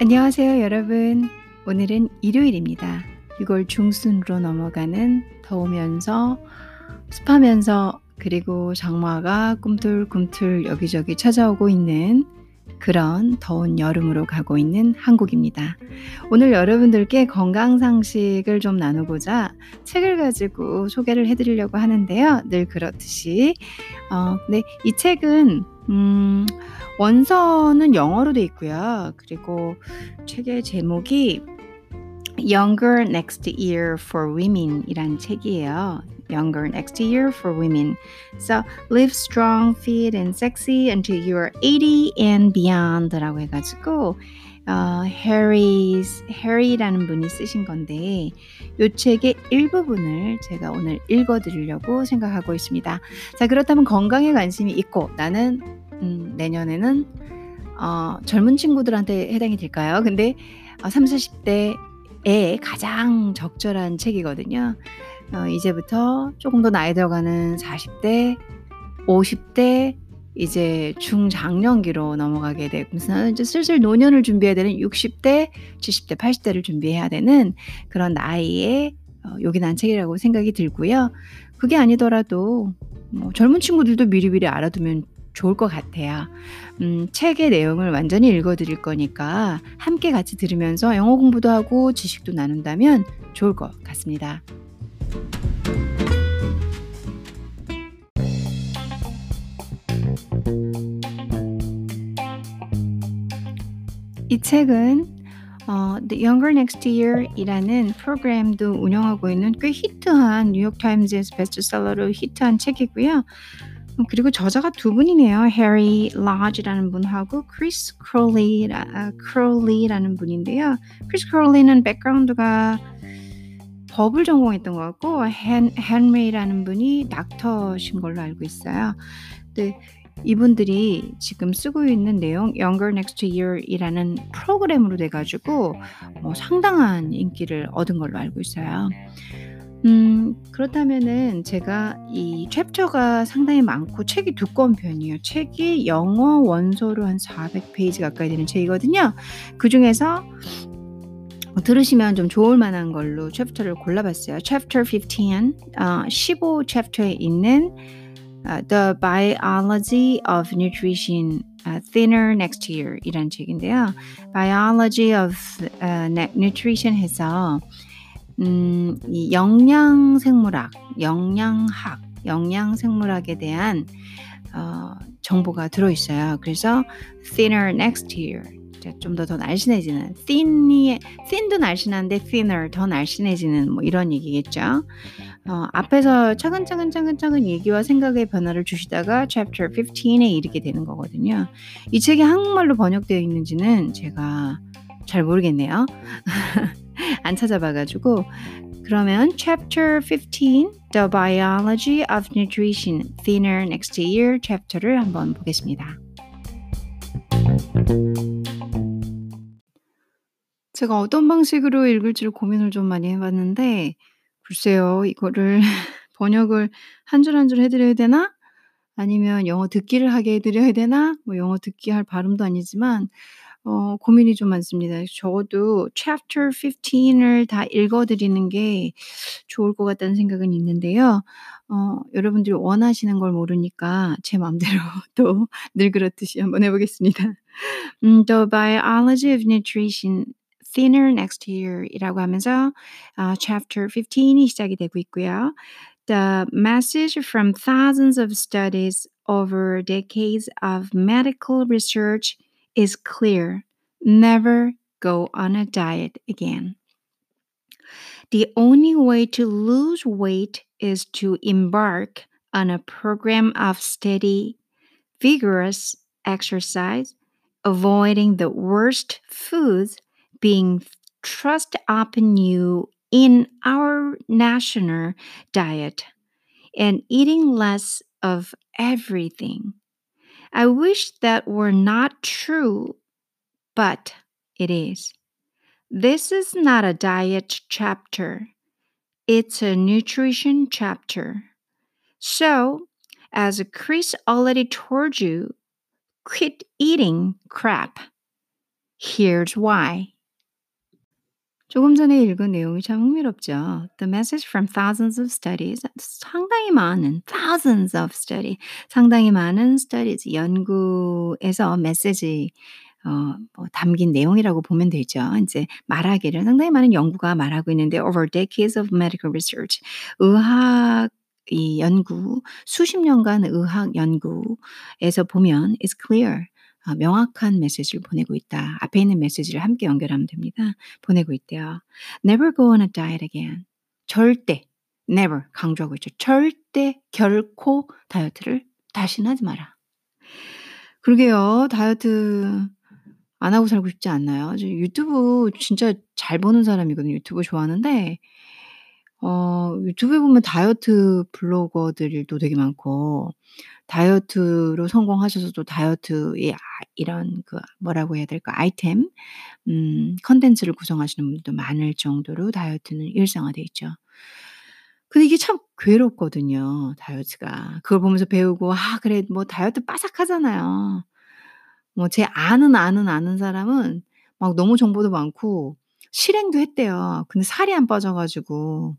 안녕하세요, 여러분. 오늘은 일요일입니다. 6월 중순으로 넘어가는 더우면서 습하면서 그리고 장마가 꿈틀꿈틀 여기저기 찾아오고 있는 그런 더운 여름으로 가고 있는 한국입니다. 오늘 여러분들께 건강 상식을 좀 나누고자 책을 가지고 소개를 해드리려고 하는데요. 늘 그렇듯이. 어, 근데 이 책은, 음, 원서는 영어로 돼 있고요. 그리고 책의 제목이 Younger Next Year for Women 이란 책이에요. Younger Next Year for Women. So live strong, fit and sexy until you're 80 and beyond라고 해가지고 어, 해리, 해리라는 분이 쓰신 건데 이 책의 일부분을 제가 오늘 읽어드리려고 생각하고 있습니다. 자 그렇다면 건강에 관심이 있고 나는 음, 내년에는 어, 젊은 친구들한테 해당이 될까요? 근데 어, 30, 40대에 가장 적절한 책이거든요. 어, 이제부터 조금 더 나이 들어가는 40대, 50대, 이제 중장년기로 넘어가게 되고 이제 슬슬 노년을 준비해야 되는 60대, 70대, 80대를 준비해야 되는 그런 나이에 어, 요긴한 책이라고 생각이 들고요. 그게 아니더라도 뭐 젊은 친구들도 미리미리 알아두면 좋을 것 같아요. 음, 책의 내용을 완전히 읽어드릴 거니까 함께 같이 들으면서 영어 공부도 하고 지식도 나눈다면 좋을 것 같습니다. 이 책은 어, The Younger Next Year이라는 프로그램도 운영하고 있는 꽤 히트한 뉴욕 타임즈에서 베스트셀러로 히트한 책이고요. 음, 그리고 저자가 두 분이네요. 해리 라지라는 분하고 크리스 크롤리라, 아, 크롤리라는 분인데요. 크리스 크롤리는 background가 법을 전공했던 것 같고 헨, 헨리라는 분이 닥터신 걸로 알고 있어요. 근데 이분들이 지금 쓰고 있는 내용 Younger Next Year이라는 프로그램으로 돼가지고 뭐 상당한 인기를 얻은 걸로 알고 있어요. 음, 그렇다면은 제가 이 chapter가 상당히 많고 책이 두꺼운 편이에요. 책이 영어 원서로 한 400페이지 가까이 되는 책이거든요. 그 중에서 들으시면 좀 좋을 만한 걸로 chapter를 골라봤어요. Chapter 15, 어, 15 chapter에 있는 uh, The Biology of Nutrition uh, Thinner Next Year 이란 책인데요. Biology of uh, Nutrition 해서 음, 이 영양생물학, 영양학, 영양생물학에 대한 어, 정보가 들어있어요. 그래서 thinner next year 좀더더 날씬해지는 thin이 thin도 날씬한데 thinner 더 날씬해지는 뭐 이런 얘기겠죠. 어, 앞에서 차근차근 차근차근 얘기와 생각의 변화를 주시다가 chapter 15에 이르게 되는 거거든요. 이 책이 한국말로 번역되어 있는지는 제가 잘 모르겠네요. 안 찾아봐가지고 그러면 chapter 15 The Biology of Nutrition Thinner Next Year 챕터를 한번 보겠습니다. 제가 어떤 방식으로 읽을지를 고민을 좀 많이 해봤는데 글쎄요 이거를 번역을 한 줄 한 줄 해드려야 되나? 아니면 영어 듣기를 하게 해드려야 되나? 뭐 영어 듣기 할 발음도 아니지만 어 고민이 좀 많습니다. 적어도 chapter 15을 다 읽어 드리는 게 좋을 것 같다는 생각은 있는데요. 어 여러분들이 원하시는 걸 모르니까 제 마음대로 또 늘 그렇듯이 한번 해 보겠습니다. 음 The Biology of Nutrition Thinner Next Year이라고 하면서 어 chapter 15이 시작이 되고 있고요. The message from thousands of studies over decades of medical research is clear. Never go on a diet again. The only way to lose weight is to embark on a program of steady, vigorous exercise, avoiding the worst foods being thrust upon you in our national diet, and eating less of everything I wish that were not true, but it is. This is not a diet chapter, it's a nutrition chapter. So, as Chris already told you, quit eating crap. Here's why. 조금 전에 읽은 내용이 참 흥미롭죠. The message from thousands of studies. 상당히 많은 thousands of study. 상당히 많은 studies 연구에서 메시지 어, 뭐 담긴 내용이라고 보면 되죠. 이제 말하기를 상당히 많은 연구가 말하고 있는데 over decades of medical research 의학 이 연구 수십 년간 의학 연구에서 보면 it's clear 어, 명확한 메시지를 보내고 있다. 앞에 있는 메시지를 함께 연결하면 됩니다. 보내고 있대요. Never go on a diet again. 절대, never 강조하고 있죠. 절대, 결코 다이어트를 다시는 하지 마라. 그러게요. 다이어트 안 하고 살고 싶지 않나요? 유튜브 진짜 잘 보는 사람이거든요. 유튜브 좋아하는데 어 유튜브에 보면 다이어트 블로거들도 되게 많고 다이어트로 성공하셔서도 다이어트의 아 이런 그 뭐라고 해야 될까? 아이템 음 컨텐츠를 구성하시는 분들도 많을 정도로 다이어트는 일상화돼 있죠. 근데 이게 참 괴롭거든요, 다이어트가. 그걸 보면서 배우고 '아 그래 뭐 다이어트 빠삭하잖아요.' 뭐 제 아는, 아는, 아는 사람은 막 너무 정보도 많고 실행도 했대요. 근데 살이 안 빠져 가지고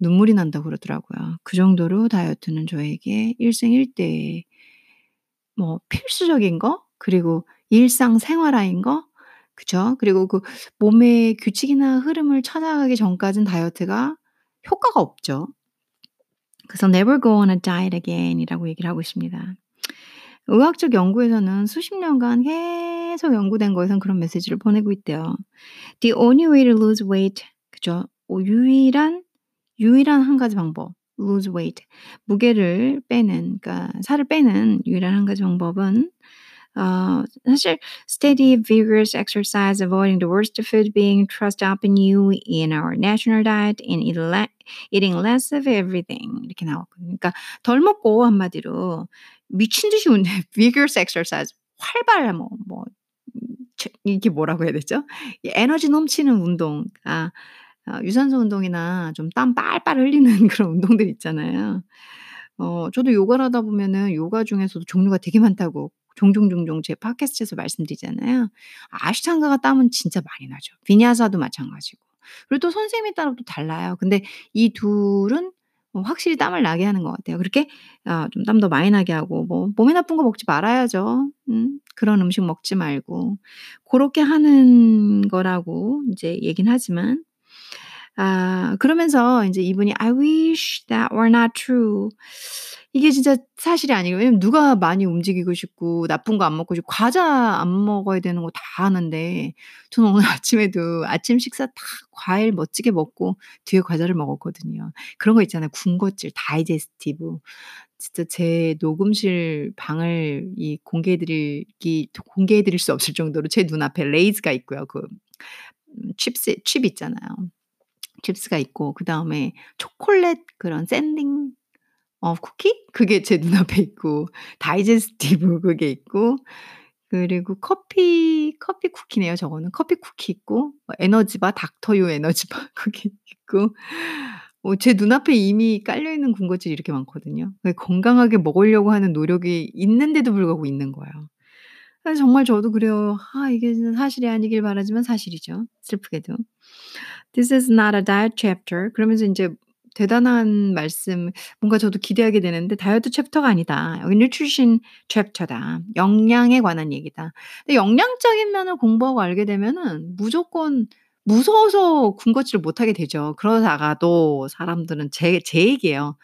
눈물이 난다고 그러더라고요. 그 정도로 다이어트는 저에게 일생일대의 뭐 필수적인 거 그리고 일상생활화인 거 그죠? 그리고 그 몸의 규칙이나 흐름을 찾아가기 전까진 다이어트가 효과가 없죠. 그래서 never go on a diet again이라고 얘기를 하고 있습니다. 의학적 연구에서는 수십 년간 계속 연구된 거에선 그런 메시지를 보내고 있대요. The only way to lose weight 그죠? 유일한 유일한 한 가지 방법 lose weight 무게를 빼는 그러니까 살을 빼는 유일한 한 가지 방법은 어, 사실 steady, vigorous exercise, avoiding the worst food being thrust up in you in our national diet, and eating less of everything 이렇게 나왔거든요. 그러니까 덜 먹고 한마디로 미친 듯이 운동, vigorous exercise, 활발 뭐, 뭐 이게 뭐라고 해야 되죠? 에너지 넘치는 운동, 아, 어, 유산소 운동이나 좀 땀 빨빨 흘리는 그런 운동들 있잖아요. 어, 저도 요가를 하다 보면은 요가 중에서도 종류가 되게 많다고 종종 종종 제 팟캐스트에서 말씀드리잖아요. 아시탄가가 땀은 진짜 많이 나죠. 비냐사도 마찬가지고. 그리고 또 선생님에 따라 또 달라요. 근데 이 둘은 뭐 확실히 땀을 나게 하는 것 같아요. 그렇게 아, 좀 땀 더 많이 나게 하고 뭐 몸에 나쁜 거 먹지 말아야죠. 음, 그런 음식 먹지 말고 그렇게 하는 거라고 이제 얘기는 하지만 아, 그러면서 인제 이분이 "I wish that were not true." 이게 진짜 사실이 아니에요. 왜냐면 누가 많이 움직이고 싶고 나쁜 거 안 먹고 싶고 과자 안 먹어야 되는 거 다 아는데 저는 오늘 아침에도 아침 식사 딱 과일 멋지게 먹고 뒤에 과자를 먹었거든요. 그런 거 있잖아요. 군것질 다이제스티브. 진짜 제 녹음실 방을 이 공개해 드리기 공개해 드릴 수 없을 정도로 제 눈앞에 레이즈가 있고요. 그음 chips 칩 있잖아요. chips가 있고 그 다음에 초콜릿 그런 샌딩 어 쿠키 그게 제 눈앞에 있고 다이제스티브 그게 있고 그리고 커피 커피 쿠키네요 저거는. 커피 쿠키 있고 뭐 에너지바 닥터유 에너지바 그게 있고 어 제 눈앞에 이미 깔려 있는 군것질이 이렇게 많거든요. 그 건강하게 먹으려고 하는 노력이 있는데도 불구하고 있는 거예요. 그래서 정말 저도 그래요. 아 이게 사실이 아니길 바라지만 사실이죠 슬프게도. This is not a diet chapter. 그러면서 인제 대단한 말씀 뭔가 저도 기대하게 되는데 다이어트 챕터가 아니다. 여기 nutrition 챕터다. 영양에 관한 얘기다. 근데 영양적인 면을 공부하고 알게 되면은 무조건 무서워서 군것질을 못 하게 되죠. 그러다가도 사람들은 제 제 얘기예요.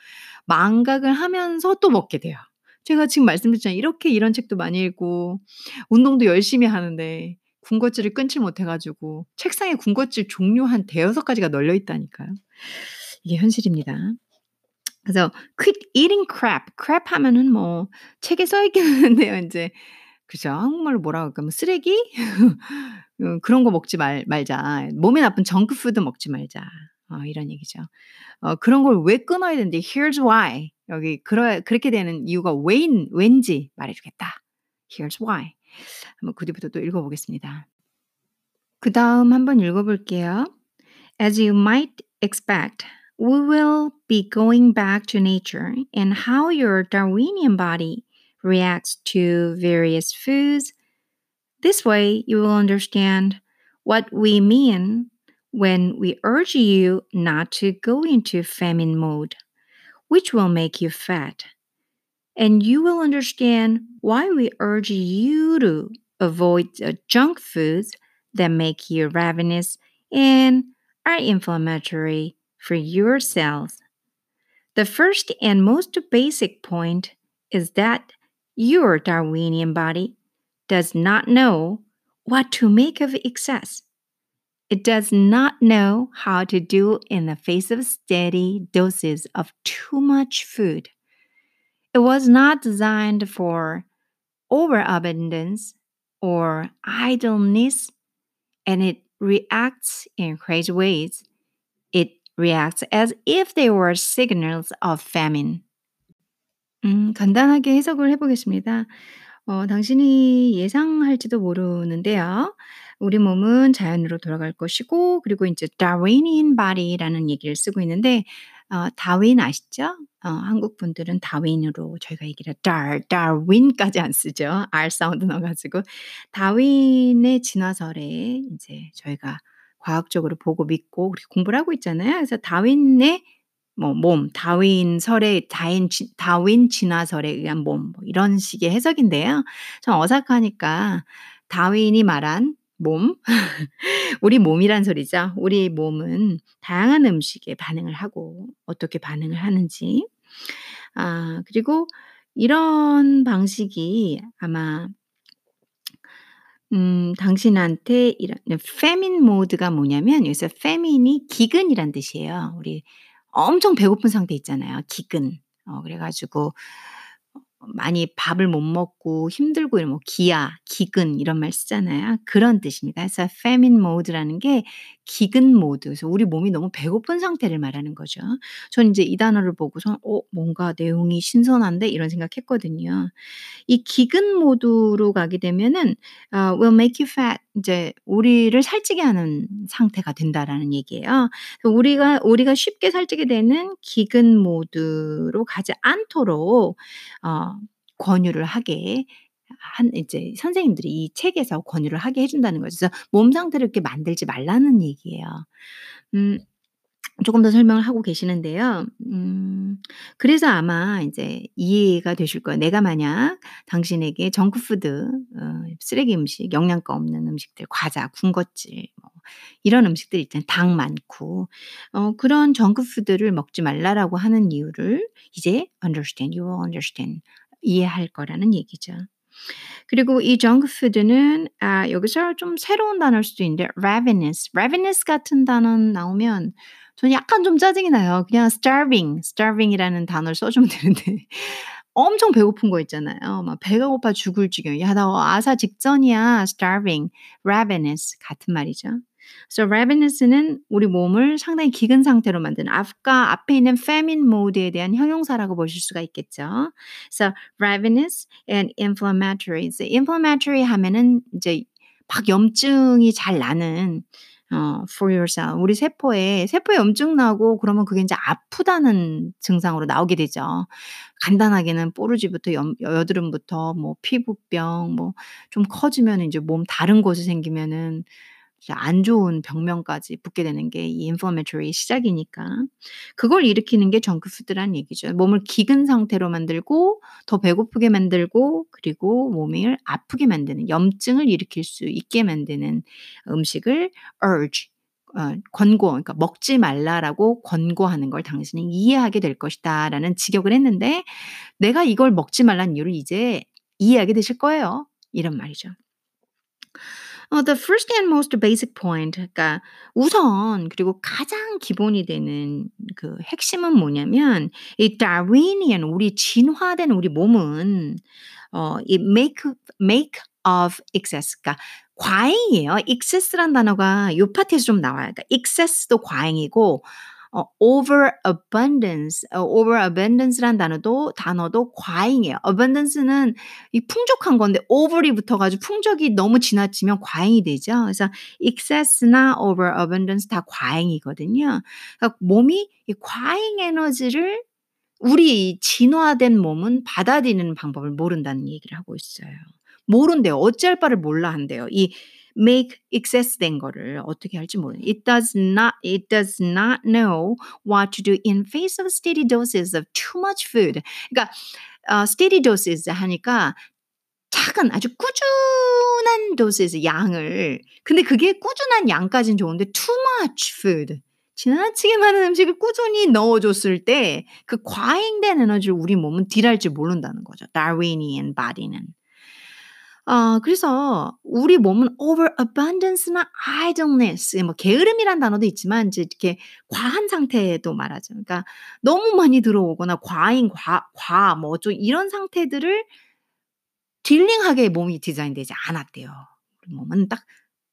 망각을 하면서 또 먹게 돼요. 제가 지금 말씀드렸잖아요. 이렇게 이런 책도 많이 읽고 운동도 열심히 하는데 군것질을 끊지 못해 가지고 책상에 군것질 종류 한 대여섯 가지가 널려 있다니까요. 이게 현실입니다. 그래서 quit eating crap. crap 하면은 뭐 책에 써 있긴 하는데요. 인제 그죠. 한국말로 뭐라고 할까? 뭐 쓰레기? 어 그런 거 먹지 말 말자. 몸에 나쁜 정크 푸드 먹지 말자. 어 이런 얘기죠. 어 그런 걸 왜 끊어야 되는지 here's why. 여기 그러 그렇게 되는 이유가 왜인 왠지 말해 주겠다. here's why. 한번 그 뒤부터 또 읽어 보겠습니다. 그다음 한번 읽어 볼게요. As you might expect, we will be going back to nature and how your Darwinian body reacts to various foods This way, you will understand what we mean when we urge you not to go into famine mode, which will make you fat. And you will understand why we urge you to avoid the junk foods that make you ravenous and are inflammatory for your cells. The first and most basic point is that your Darwinian body does not know what to make of excess. It does not know how to do in the face of steady doses of too much food. It was not designed for overabundance or idleness, and it reacts in crazy ways. It reacts as if they were signals of famine. 음, 간단하게 해석을 해보겠습니다. 어, 당신이 예상할지도 모르는데요. 우리 몸은 자연으로 돌아갈 것이고, 그리고 이제 Darwinian body라는 얘기를 쓰고 있는데, 어, 다윈 아시죠? 어, 한국 분들은 다윈으로 저희가 얘기를 달, 다윈까지 안 쓰죠. R 사운드 넣어 가지고 다윈의 진화설에 이제 저희가 과학적으로 보고 믿고 그렇게 공부를 하고 있잖아요. 그래서 다윈의 뭐 몸, 다윈 설의 다인, 다윈 진화설에 의한 몸, 뭐 이런 식의 해석인데요. 좀 어색하니까 다윈이 말한 몸, 우리 몸이란 소리죠. 우리 몸은 다양한 음식에 반응을 하고 어떻게 반응을 하는지. 아, 그리고 이런 방식이 아마 음, 당신한테 이런 페민 모드가 뭐냐면 여기서 페민이 기근이란 뜻이에요. 우리 엄청 배고픈 상태 있잖아요. 기근. 어, 그래가지고 많이 밥을 못 먹고 힘들고 이런 뭐 기아, 기근 이런 말 쓰잖아요. 그런 뜻입니다. 그래서 famine mode라는 게 기근 모드. 그래서 우리 몸이 너무 배고픈 상태를 말하는 거죠. 전 이제 이 단어를 보고서 어 뭔가 내용이 신선한데 이런 생각했거든요. 이 기근 모드로 가게 되면은 uh, will make you fat 이제 우리를 살찌게 하는 상태가 된다라는 얘기예요. 우리가 우리가 쉽게 살찌게 되는 기근 모드로 가지 않도록 어, 권유를 하게 한 이제 선생님들이 이 책에서 권유를 하게 해준다는 거죠. 그래서 몸 상태를 이렇게 만들지 말라는 얘기예요. 음. 조금 더 설명을 하고 계시는데요. 음, 그래서 아마 이제 이해가 되실 거예요. 내가 만약 당신에게 정크푸드, 어, 쓰레기 음식, 영양가 없는 음식들, 과자, 군것질, 뭐 이런 음식들 있잖아요. 당 많고 어, 그런 정크푸드를 먹지 말라라고 하는 이유를 이제 understand, you will understand 이해할 거라는 얘기죠. 그리고 이 정크푸드는 아, 여기서 좀 새로운 단어일 수도 있는데 ravenous, ravenous 같은 단어 나오면 저는 약간 좀 짜증이 나요. 그냥 starving, starving이라는 단어를 써주면 되는데 엄청 배고픈 거 있잖아요. 막 배가 고파 죽을 지경. 야, 나 아사 직전이야. starving, ravenous 같은 말이죠. So ravenous는 우리 몸을 상당히 기근 상태로 만드는 아까 앞에 있는 famine mode에 대한 형용사라고 보실 수가 있겠죠. So ravenous and inflammatory. Inflammatory 하면은 이제 막 염증이 잘 나는 어, for yourself. 우리 세포에 세포에 염증 나고 그러면 그게 이제 아프다는 증상으로 나오게 되죠. 간단하게는 뽀르지부터 여, 여드름부터 뭐 피부병 뭐 좀 커지면 이제 몸 다른 곳에 생기면은 안 좋은 병명까지 붙게 되는 게이 인플라메토리 시작이니까 그걸 일으키는 게 정크푸드란 얘기죠. 몸을 기근 상태로 만들고 더 배고프게 만들고 그리고 몸을 아프게 만드는 염증을 일으킬 수 있게 만드는 음식을 urge 어, 권고, 그러니까 먹지 말라라고 권고하는 걸 당신이 이해하게 될 것이다 라는 직역을 했는데 내가 이걸 먹지 말라는 이유를 이제 이해하게 되실 거예요. 이런 말이죠. 어, the first and most basic point. 그러니까 우선 그리고 가장 기본이 되는 그 핵심은 뭐냐면 이 Darwinian 우리 진화된 우리 몸은 어, 이 make make of excess. 그러니까 과잉이에요. excess란 단어가 이 파트에서 좀 나와요. 그러니까 excess도 과잉이고 어, overabundance, 어, overabundance란 단어도 단어도 과잉이에요. abundance는 이 풍족한 건데 over이 붙어가지고 풍족이 너무 지나치면 과잉이 되죠. 그래서 excess나 overabundance 다 과잉이거든요. 그러니까 몸이 이 과잉 에너지를 우리 진화된 몸은 받아들이는 방법을 모른다는 얘기를 하고 있어요. 모른대요. 어찌할 바를 몰라 한대요. 이 make excess 된 거를 어떻게 할지 모르는. It does not it does not know what to do in face of steady doses of too much food. 그러니까 어, steady doses 하니까 작은 아주 꾸준한 doses 양을 근데 그게 꾸준한 양까지는 좋은데 too much food 지나치게 많은 음식을 꾸준히 넣어줬을 때 그 과잉된 에너지를 우리 몸은 딜할 줄 모른다는 거죠. Darwinian body는. 어, 그래서 우리 몸은 overabundance나 idleness, 뭐 게으름이란 단어도 있지만 이제 이렇게 과한 상태도 말하죠. 그러니까 너무 많이 들어오거나 과잉, 과, 과, 뭐 좀 이런 상태들을 딜링하게 몸이 디자인되지 않았대요. 우리 몸은 딱,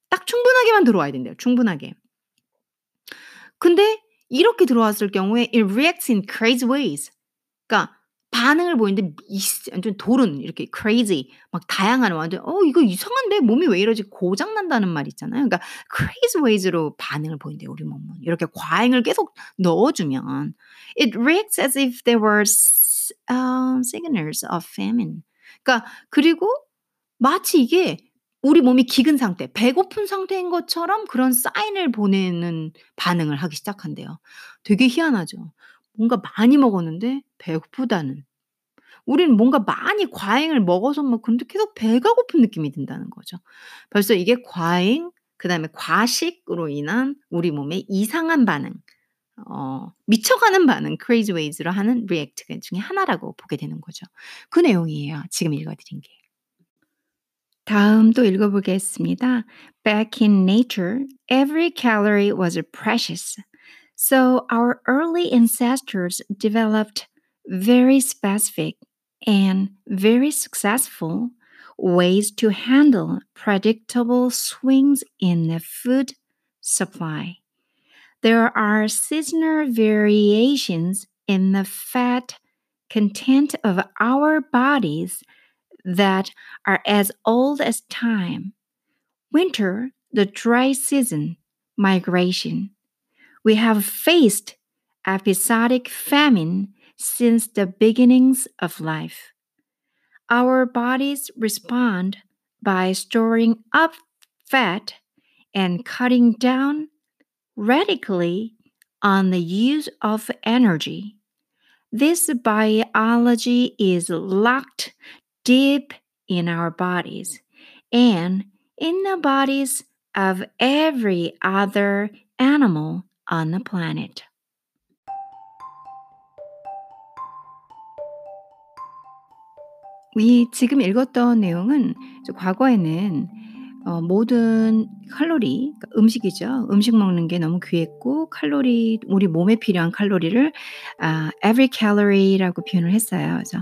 딱 충분하게만 들어와야 된대요. 충분하게. 근데 이렇게 들어왔을 경우에 it reacts in crazy ways. 그러니까 반응을 보이는데 완전 돌은 이렇게 crazy 막 다양한 완전 어 이거 이상한데 몸이 왜 이러지 고장 난다는 말 있잖아요. 그러니까 crazy ways로 반응을 보인대요 우리 몸은 이렇게 과잉을 계속 넣어주면 it reacts as if there were um, signals of famine. 그러니까 그리고 마치 이게 우리 몸이 기근 상태, 배고픈 상태인 것처럼 그런 사인을 보내는 반응을 하기 시작한대요. 되게 희한하죠. 뭔가 많이 먹었는데 배고프다는. 우리는 뭔가 많이 과잉을 먹어서 막 근데 계속 배가 고픈 느낌이 든다는 거죠. 벌써 이게 과잉, 그다음에 과식으로 인한 우리 몸의 이상한 반응, 어, 미쳐가는 반응, crazy ways로 하는 react 중에 하나라고 보게 되는 거죠. 그 내용이에요. 지금 읽어드린 게. 다음 또 읽어보겠습니다. Back in nature, every calorie was precious. So our early ancestors developed very specific and very successful ways to handle predictable swings in the food supply. There are seasonal variations in the fat content of our bodies that are as old as time. Winter, the dry season, migration. We have faced episodic famine since the beginnings of life. Our bodies respond by storing up fat and cutting down radically on the use of energy. This biology is locked deep in our bodies and in the bodies of every other animal on the planet. 이 지금 읽었던 내용은 과거에는 어, 모든 칼로리, 그러니까 음식이죠. 음식 먹는 게 너무 귀했고 칼로리, 우리 몸에 필요한 칼로리를 아, every calorie라고 표현을 했어요. 그래서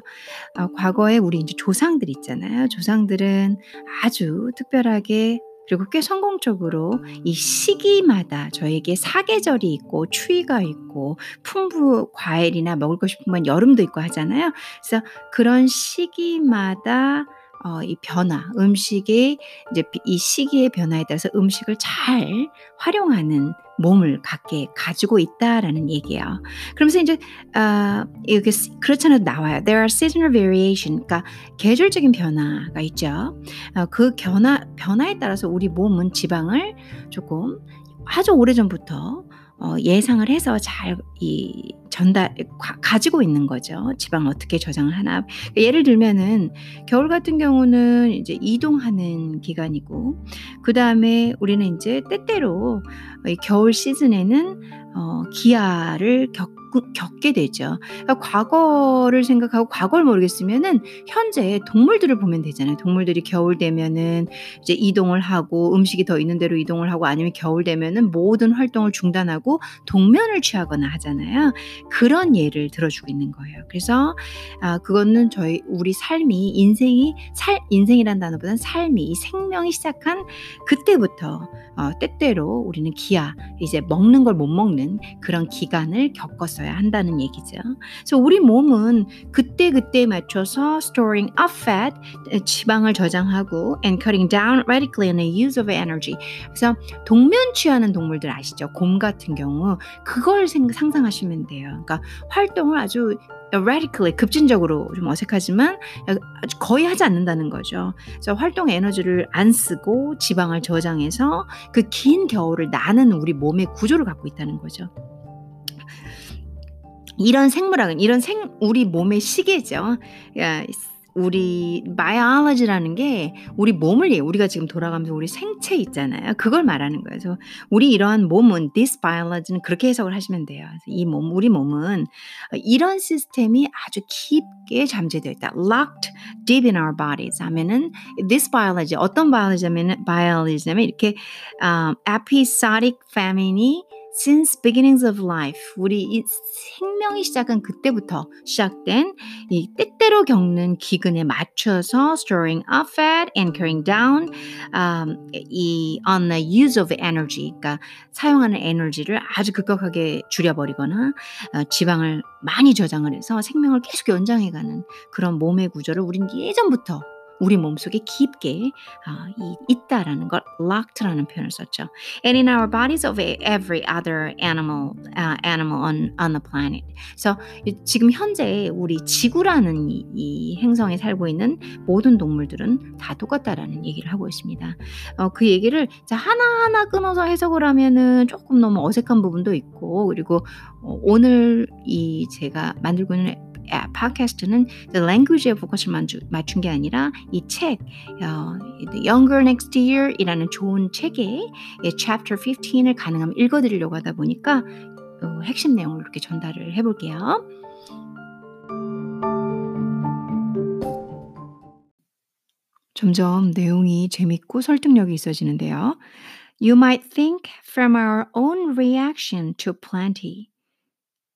어, 과거에 우리 이제 조상들 있잖아요. 조상들은 아주 특별하게 그리고 꽤 성공적으로 이 시기마다 저에게 사계절이 있고 추위가 있고 풍부 과일이나 먹을 거 싶으면 여름도 있고 하잖아요. 그래서 그런 시기마다 어, 이 변화, 음식의 이제 이 시기의 변화에 따라서 음식을 잘 활용하는 몸을 갖게 가지고 있다라는 얘기예요. 그러면서 이제 어, 이게 그렇지 않아도 나와요. There are seasonal variation, 그러니까 계절적인 변화가 있죠. 어, 그 변화 변화에 따라서 우리 몸은 지방을 조금 아주 오래 전부터 어, 예상을 해서 잘 이 전달 가, 지고 있는 거죠. 지방 어떻게 저장을 하나. 예를 들면은 겨울 같은 경우는 이제 이동하는 기간이고 그 다음에 우리는 이제 때때로 겨울 시즌에는 어, 기아를 겪 겪게 되죠. 그러니까 과거를 생각하고 과거를 모르겠으면은 현재 동물들을 보면 되잖아요. 동물들이 겨울 되면은 이제 이동을 하고 음식이 더 있는 대로 이동을 하고 아니면 겨울 되면은 모든 활동을 중단하고 동면을 취하거나 하잖아요. 그런 예를 들어주고 있는 거예요. 그래서 아, 그거는 저희 우리 삶이 인생이 살 인생이란 단어보다는 삶이 이 생명이 시작한 그때부터 어, 때때로 우리는 기아 이제 먹는 걸 못 먹는 그런 기간을 겪었. 있어야 한다는 얘기죠. 그래서 우리 몸은 그때 그때 맞춰서 storing up fat 지방을 저장하고 and cutting down radically in the use of energy. 그래서 동면 취하는 동물들 아시죠? 곰 같은 경우 그걸 상상하시면 돼요. 그러니까 활동을 아주 radically 급진적으로 좀 어색하지만 거의 하지 않는다는 거죠. 그래서 활동 에너지를 안 쓰고 지방을 저장해서 그 긴 겨울을 나는 우리 몸의 구조를 갖고 있다는 거죠. 이런 생물학은 이런 생 우리 몸의 시계죠. 우리 biology라는 게 우리 몸을 우리가 지금 돌아가면서 우리 생체 있잖아요. 그걸 말하는 거예요. 그래서 우리 이러한 몸은 this biology는 그렇게 해석을 하시면 돼요. 이 몸, 우리 몸은 이런 시스템이 아주 깊게 잠재되어 있다. locked deep in our bodies 하면은 this biology 어떤 biology냐면 biology냐면 이렇게 um, episodic famine이 since beginnings of life. 우리 이 생명이 시작한 그때부터 시작된 이 때때로 겪는 기근에 맞춰서 storing up fat and carrying down um, 이 on the use of energy 그러니까 사용하는 에너지를 아주 급격하게 줄여버리거나 어, 지방을 많이 저장을 해서 생명을 계속 연장해가는 그런 몸의 구조를 우린 예전부터 우리 몸속에 깊게 어, 이, 있다라는 걸 locked라는 표현을 썼죠. And in our bodies of every other animal uh, animal on on the planet. 그래서 지금 현재 우리 지구라는 이, 이 행성에 살고 있는 모든 동물들은 다 똑같다라는 얘기를 하고 있습니다. 어, 그 얘기를 자 하나하나 끊어서 해석을 하면은 조금 너무 어색한 부분도 있고 그리고 어, 오늘 이 제가 만들고 있는 팟캐스트는 language에 포커스를 맞춘 게 아니라 이 책, 어, The Younger Next Year이라는 좋은 책의 chapter 15을 가능하면 읽어드리려고 하다 보니까 어, 핵심 내용을 이렇게 전달을 해볼게요. 점점 내용이 재밌고 설득력이 있어지는데요. You might think from our own reaction to plenty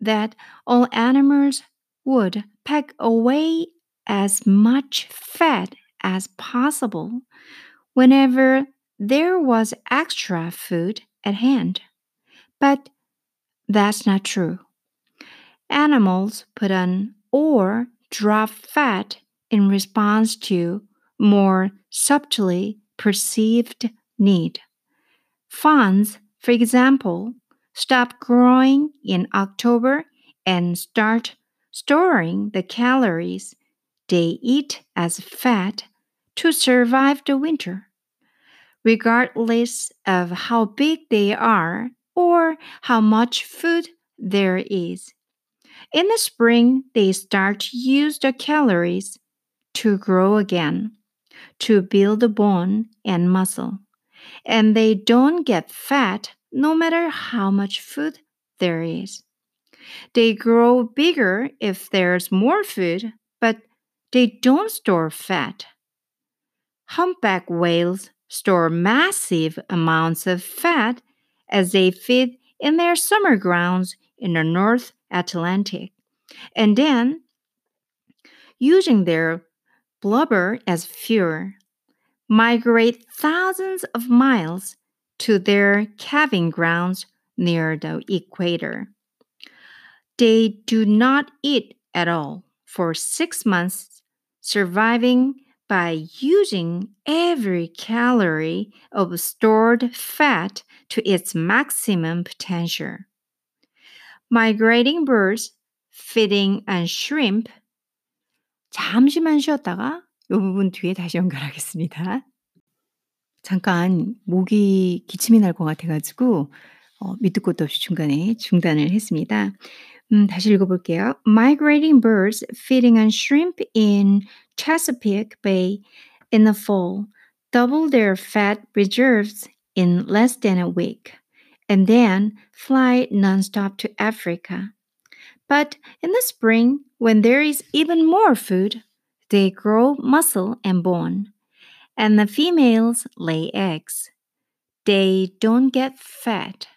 that all animals would pack away as much fat as possible whenever there was extra food at hand. But that's not true. Animals put on or drop fat in response to more subtly perceived need. Fawns, for example, stop growing in October and start storing the calories they eat as fat to survive the winter, regardless of how big they are or how much food there is. In the spring, they start to use the calories to grow again, to build bone and muscle. And they don't get fat no matter how much food there is. They grow bigger if there's more food, but they don't store fat. Humpback whales store massive amounts of fat as they feed in their summer grounds in the North Atlantic. And then, using their blubber as fuel, migrate thousands of miles to their calving grounds near the equator. They do not eat at all for six months, surviving by using every calorie of stored fat to its maximum potential. Migrating birds feeding on shrimp. 잠시만 쉬었다가 이 부분 뒤에 다시 연결하겠습니다. 잠깐 목이 기침이 날 것 같아가지고 어, 밑도 끝도 없이 중간에 중단을 했습니다. 음, 다시 읽어볼게요. Migrating birds feeding on shrimp in Chesapeake Bay in the fall double their fat reserves in less than a week and then fly nonstop to Africa. But in the spring, when there is even more food, they grow muscle and bone, and the females lay eggs. They don't get fat.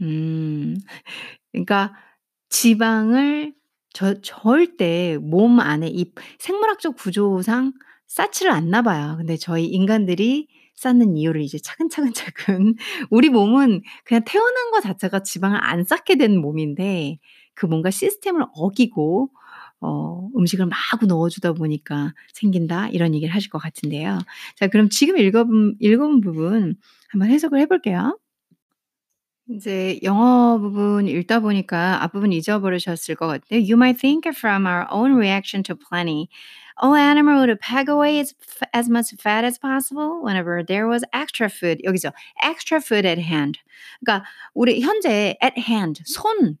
음, 그러니까 지방을 저 절대 몸 안에 이 생물학적 구조상 쌓지를 않나 봐요. 근데 저희 인간들이 쌓는 이유를 이제 차근차근차근 우리 몸은 그냥 태어난 것 자체가 지방을 안 쌓게 된 몸인데 그 뭔가 시스템을 어기고 어 음식을 마구 넣어 주다 보니까 생긴다 이런 얘기를 하실 것 같은데요. 자 그럼 지금 읽어본 읽어본 부분 한번 해석을 해 볼게요. 인제 영어 부분 읽다 보니까 앞부분 잊어버리셨을 것 같아요. You might think from our own reaction to plenty, all animal would pack away as, as much fat as possible whenever there was extra food. 여기서 extra food at hand. 그러니까 우리 현재 at hand 손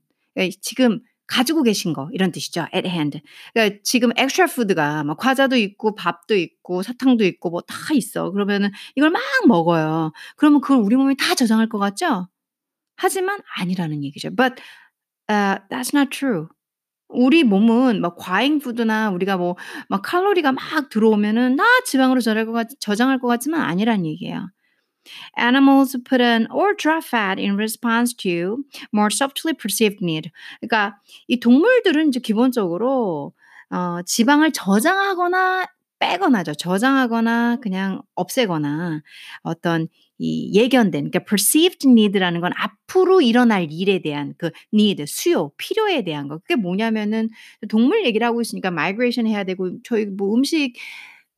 지금 가지고 계신 거 이런 뜻이죠. at hand. 그러니까 지금 extra food가 막 과자도 있고 밥도 있고 사탕도 있고 뭐 다 있어. 그러면은 이걸 막 먹어요. 그러면 그걸 우리 몸이 다 저장할 것 같죠? 하지만 아니라는 얘기죠. But uh, that's not true. 우리 몸은 막 과잉 푸드나 우리가 뭐 막 칼로리가 막 들어오면은 다 지방으로 저장할 것, 같, 저장할 것 같지만 아니란 얘기예요. Animals put or drop fat in response to more subtly perceived need. 그러니까 이 동물들은 이제 기본적으로 어, 지방을 저장하거나 빼거나죠. 저장하거나 그냥 없애거나 어떤 이 예견된 그러니까 perceived need라는 건 앞으로 일어날 일에 대한 그 need 수요 필요에 대한 거 그게 뭐냐면은 동물 얘기를 하고 있으니까 migration 해야 되고 저희 뭐 음식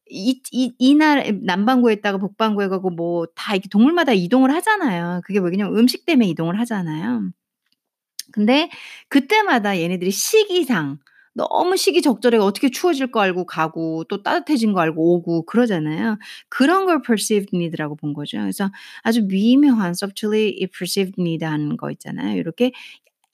이, 이, 이날 남반구에 있다가 북반구에 가고 뭐 다 이렇게 동물마다 이동을 하잖아요. 그게 뭐냐면 음식 때문에 이동을 하잖아요. 근데 그때마다 얘네들이 시기상 너무 시기적절해 어떻게 추워질 거 알고 가고 또 따뜻해진 거 알고 오고 그러잖아요. 그런 걸 perceived need라고 본 거죠. 그래서 아주 미묘한 subtly perceived need 하는 거 있잖아요. 이렇게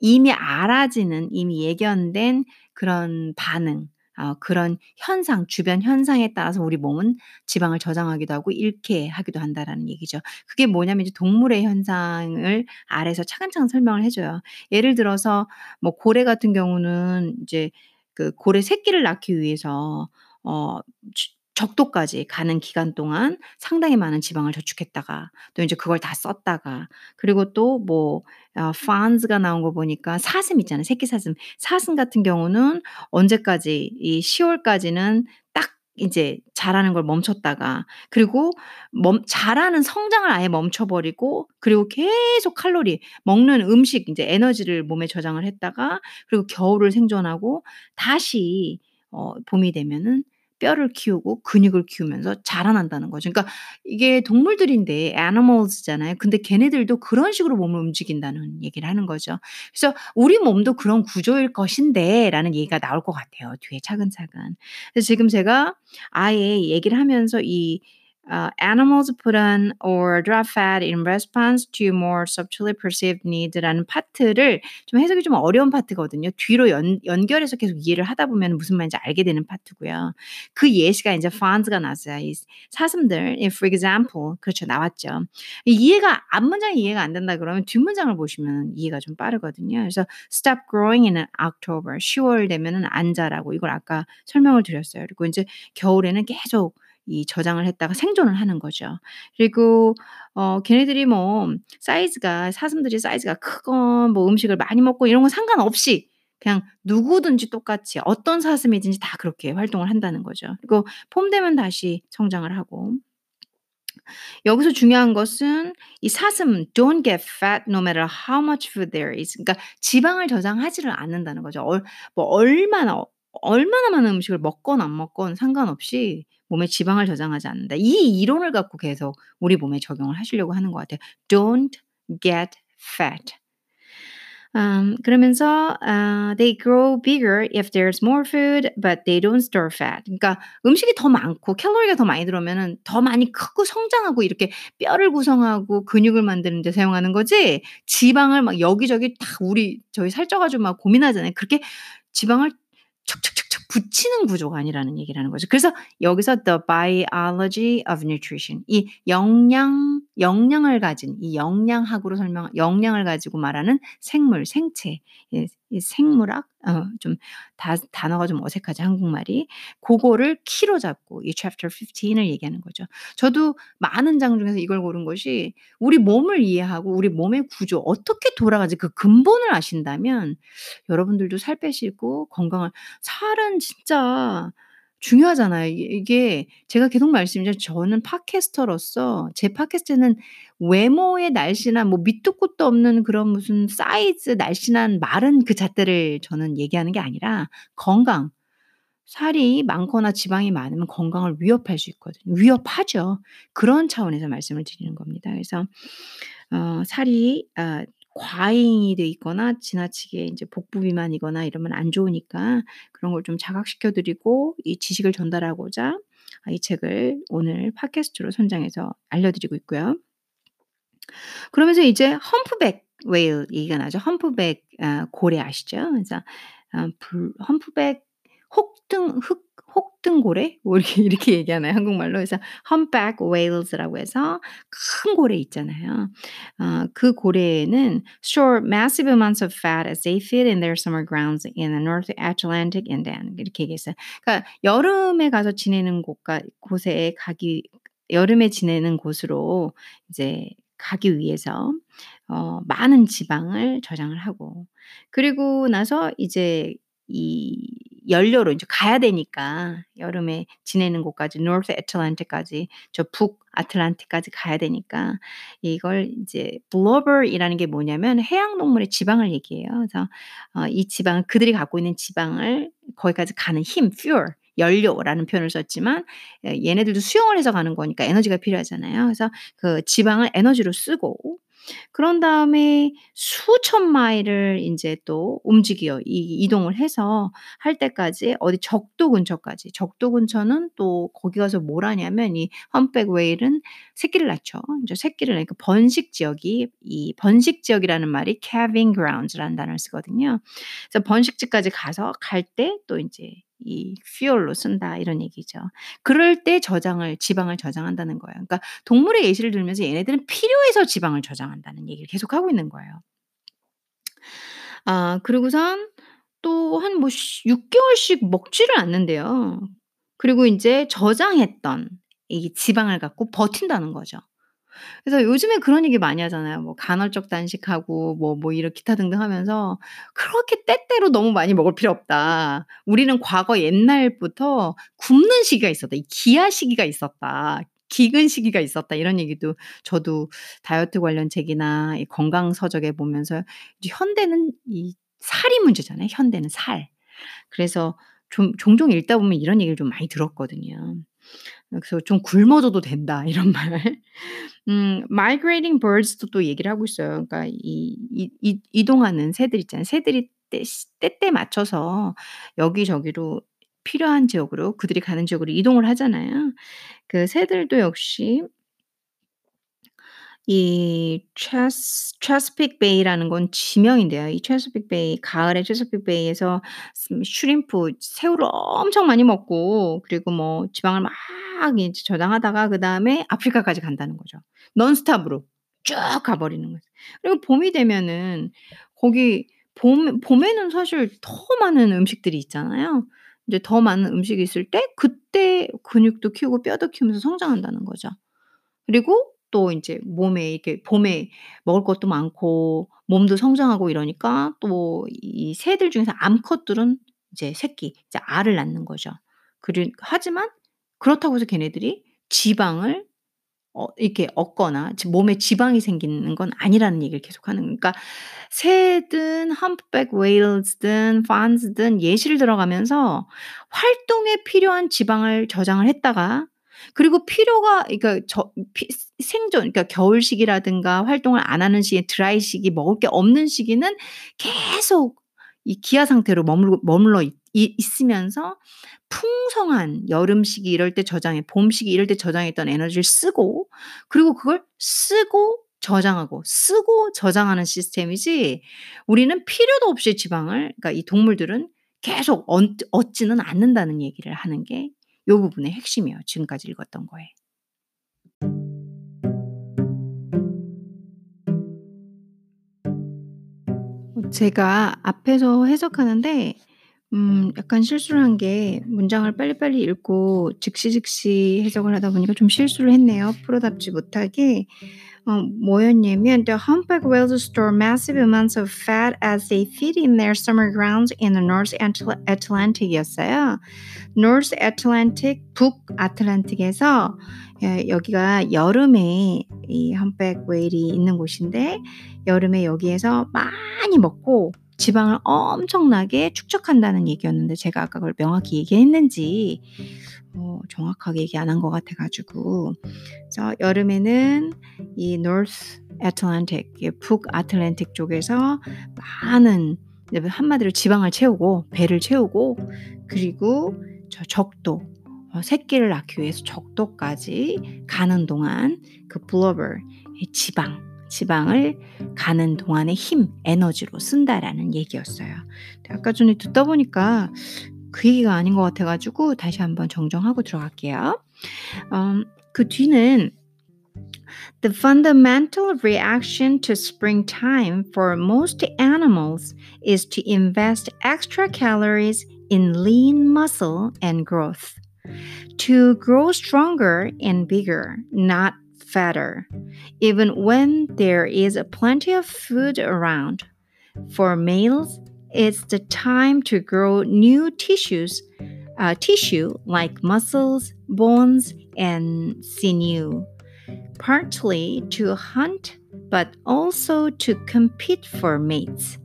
이미 알아지는 이미 예견된 그런 반응 어, 그런 현상, 주변 현상에 따라서 우리 몸은 지방을 저장하기도 하고 잃게 하기도 한다라는 얘기죠. 그게 뭐냐면 이제 동물의 현상을 아래서 차근차근 설명을 해줘요. 예를 들어서 뭐 고래 같은 경우는 이제 그 고래 새끼를 낳기 위해서 어 적도까지 가는 기간 동안 상당히 많은 지방을 저축했다가 또 이제 그걸 다 썼다가 그리고 또뭐 어 펀즈가 나온 거 보니까 사슴 있잖아요. 새끼 사슴. 사슴 같은 경우는 언제까지 이 10 월까지는 딱 이제 자라는 걸 멈췄다가 그리고 멈 자라는 성장을 아예 멈춰 버리고 그리고 계속 칼로리 먹는 음식 인제 에너지를 몸에 저장을 했다가 그리고 겨울을 생존하고 다시 어 봄이 되면은 뼈를 키우고 근육을 키우면서 자라난다는 거죠. 그러니까 이게 동물들인데 animals잖아요. 근데 걔네들도 그런 식으로 몸을 움직인다는 얘기를 하는 거죠. 그래서 '우리 몸도 그런 구조일 것인데.'라는 얘기가 나올 것 같아요, 뒤에 차근차근. 그래서 지금 제가 아예 얘기를 하면서 이 uh, animals put on or drop fat in response to more subtly perceived needs라는 파트를 좀 해석이 좀 어려운 파트거든요. 뒤로 연, 연결해서 계속 이해를 하다 보면 무슨 말인지 알게 되는 파트고요. 그 예시가 이제 fonds가 나왔어요. 이 사슴들, for example, 그렇죠 나왔죠. 이해가 앞 문장이 이해가 안 된다 그러면 뒷 문장을 보시면 이해가 좀 빠르거든요. 그래서 stop growing in October, 10월 되면은 안 자라고 이걸 아까 설명을 드렸어요. 그리고 이제 겨울에는 계속 이 저장을 했다가 생존을 하는 거죠. 그리고 어 걔네들이 뭐 사이즈가 사슴들이 사이즈가 크건 뭐 음식을 많이 먹고 이런 건 상관없이 그냥 누구든지 똑같이 어떤 사슴이든지 다 그렇게 활동을 한다는 거죠. 그리고 봄 되면 다시 성장을 하고 여기서 중요한 것은 이 사슴 don't get fat no matter how much food there is. 그러니까 지방을 저장하지를 않는다는 거죠. 얼, 뭐 얼마나 얼마나 많은 음식을 먹건 안 먹건 상관없이 몸에 지방을 저장하지 않는다. 이 이론을 갖고 계속 우리 몸에 적용을 하시려고 하는 것 같아요. Don't get fat. Um, 그러면서 uh, they grow bigger if there's more food, but they don't store fat. 그러니까 음식이 더 많고 칼로리가 더 많이 들어오면은 더 많이 크고 성장하고 이렇게 뼈를 구성하고 근육을 만드는 데 사용하는 거지. 지방을 막 여기저기 다 우리 저희 살쪄가지고 막 고민하잖아요. 그렇게 지방을 척척척척 붙이는 구조가 아니라는 얘기라는 거죠. 그래서 여기서 the biology of nutrition 이 영양 영양을 가진 이 영양학으로 설명 영양을 가지고 말하는 생물 생체 이, 이 생물학 어, 좀 다, 단어가 좀 어색하지 한국말이 그거를 키로 잡고 이 chapter 15을 얘기하는 거죠. 저도 많은 장 중에서 이걸 고른 것이 우리 몸을 이해하고 우리 몸의 구조 어떻게 돌아가지 그 근본을 아신다면 여러분들도 살 빼시고 건강을 살은 진짜 중요하잖아요. 이 이게 제가 계속 말씀드리지만 저는 팟캐스터로서 제 팟캐스트는 외모의 날씬한 뭐 밑도 끝도 없는 그런 무슨 사이즈 날씬한 마른 그 잣대를 저는 얘기하는 게 아니라 건강. 살이 많거나 지방이 많으면 건강을 위협할 수 있거든요. 위협하죠. 그런 차원에서 말씀을 드리는 겁니다. 그래서 어 살이 아 과잉이 돼 있거나 지나치게 인제 복부 비만이거나 이러면 안 좋으니까 그런 걸 좀 자각시켜 드리고 이 지식을 전달하고자 아이 책을 오늘 팟캐스트로 선정해서 알려드리고 있고요. 그러면서 이제 험프백 웨일 얘기가 나죠. 험프백 아 고래 아시죠? 그래서 아불 험프백 혹등 흑 혹등고래 뭐 이렇게 이렇게 얘기하나요 한국말로? 그래서 humpback whales라고 해서 큰 고래 있잖아요. 어 그 고래는 store massive amounts of fat as they feed in their summer grounds in the North Atlantic inland 이렇게 얘기했어요. 그러니까 여름에 가서 지내는 곳가 곳에 가기 여름에 지내는 곳으로 이제 가기 위해서 어 많은 지방을 저장을 하고 그리고 나서 이제 이 연료로 인제 가야 되니까 여름에 지내는 곳까지 North Atlantic까지 저 북 아틀란틱까지 가야 되니까 이걸 이제 blubber이라는 게 뭐냐면 해양 동물의 지방을 얘기해요. 그래서 어 이 지방을 그들이 갖고 있는 지방을 거기까지 가는 힘 fuel 연료라는 표현을 썼지만 예 얘네들도 수영을 해서 가는 거니까 에너지가 필요하잖아요. 그래서 그 지방을 에너지로 쓰고 그런 다음에 수천 마일을 인제 또 움직여 이 이동을 해서 할 때까지 어디 적도 근처까지 적도 근처는 또 거기 가서 뭘 하냐면 이 험백 웨일은 새끼를 낳죠. 인제 새끼를 낳으니까 번식 지역이 이 번식 지역이라는 말이 calving grounds라는 단어를 쓰거든요. 그래서 번식지까지 가서 갈 때또 인제 이 fuel로 쓴다 이런 얘기죠. 그럴 때 저장을 지방을 저장한다는 거예요. 그러니까 동물의 예시를 들면서 얘네들은 필요해서 지방을 저장한다는 얘기를 계속 하고 있는 거예요. 아 그리고선 또 한뭐시6 개월씩 먹지를 않는대요. 그리고 인제 저장했던 이 지방을 갖고 버틴다는 거죠. 그래서 요즘에 그런 얘기 많이 하잖아요. 뭐 간헐적 단식하고 뭐뭐 이런 기타 등등 하면서 "그렇게 때때로 너무 많이 먹을 필요 없다. 우리는 과거 옛날부터 굶는 시기가 있었다. 이 기아 시기가 있었다. 기근 시기가 있었다." 이런 얘기도 저도 다이어트 관련 책이나 이 건강 서적에 보면서 현대는 이 살이 문제잖아요, 현대는 살. 그래서 좀 종종 읽다 보면 이런 얘기를 좀 많이 들었거든요. 그래서 "좀 굶어줘도 된다." 이런 말. 음 migrating birds도 또 얘기를 하고 있어요. 그러니까 이 이 이 이동하는 새들 있잖아요. 새들이 때시 때때 맞춰서 여기저기로 필요한 지역으로 그들이 가는 지역으로 이동을 하잖아요. 그 새들도 역시 이 체스 체스피크 베이라는 건 지명인데요. 이 체스피크 베이 가을에 체스피크 베이에서 스 shrimp 새우를 엄청 많이 먹고 그리고 뭐 지방을 막 이제 저장하다가 그 다음에 아프리카까지 간다는 거죠. non-stop으로 쭉 가 버리는 거죠. 그리고 봄이 되면은 거기 봄 봄에는 사실 더 많은 음식들이 있잖아요. 이제 더 많은 음식이 있을 때 그때 근육도 키우고 뼈도 키우면서 성장한다는 거죠. 그리고 또 인제 몸에 이렇게 봄에 먹을 것도 많고 몸도 성장하고 이러니까 또 이 새들 중에서 암컷들은 이제 새끼 이제 알을 낳는 거죠. 그리 하지만 그렇다고 해서 걔네들이 지방을 어 이렇게 얻거나 지 몸에 지방이 생기는 건 아니라는 얘기를 계속하는 그러니까 새든 험프백 웨일즈든 파운스든 예시를 들어가면서 활동에 필요한 지방을 저장을 했다가 그리고 필요가 그러니까 저 피 생존 그러니까 겨울 시기라든가 활동을 안 하는 시기에 드라이 시기 먹을 게 없는 시기는 계속 이 기아 상태로 머물고 머물러 있이 있으면서 풍성한 여름 시기 이럴 때 저장해 봄 시기 이럴 때 저장했던 에너지를 쓰고 그리고 그걸 쓰고 저장하고 쓰고 저장하는 시스템이지 우리는 필요도 없이 지방을 그러니까 이 동물들은 계속 얻 얻지는 않는다는 얘기를 하는 게 요 부분의 핵심이에요, 지금까지 읽었던 거에. 어 제가 앞에서 해석하는데 음 약간 실수를 한 게 문장을 빨리빨리 읽고 즉시 즉시 해석을 하다 보니까 좀 실수를 했네요, 프로답지 못하게. 어 뭐였냐면 "The humpback whales store massive amounts of fat as they feed in their summer grounds in the North Atl Atlantic이었어요. North Atlantic, 북아틀란틱에서 예 여기가 여름에 이 험백 웨일이 있는 곳인데 여름에 여기에서 많이 먹고 지방을 엄청나게 축적한다는 얘기였는데 제가 아까 그걸 명확히 얘기했는지 어 정확하게 얘기 안 한 것 같아 가지고. 그래서 여름에는 이 North Atlantic 이 북아틀란틱 쪽에서 많은 한마디로 지방을 채우고 배를 채우고 그리고 저 적도 어 새끼를 낳기 위해서 적도까지 가는 동안 그이 지방 지방을 가는 동안의 힘, 에너지로 쓴다라는 얘기였어요. 아까 전에 듣다 보니까 그 얘기가 아닌 것 같아 가지고 다시 한번 정정하고 들어갈게요. 음, 그 뒤는 The fundamental reaction to springtime for most animals is to invest extra calories in lean muscle and growth. To grow stronger and bigger, not fatter, even when there is plenty of food around. For males, it's the time to grow new tissues, uh, tissue like muscles, bones, and sinew, partly to hunt, but also to compete for mates.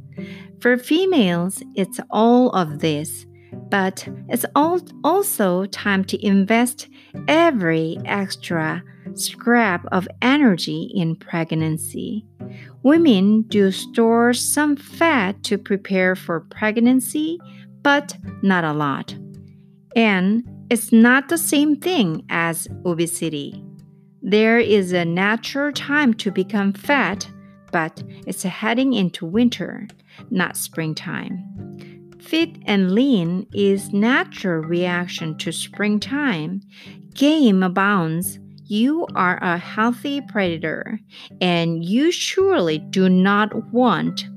For females, it's all of this, but it's all also time to invest every extra scrap of energy in pregnancy. Women do store some fat to prepare for pregnancy, but not a lot. And it's not the same thing as obesity. There is a natural time to become fat, but it's heading into winter, not springtime. Fit and lean is natural reaction to springtime. Game abounds you are a healthy predator and you surely do not want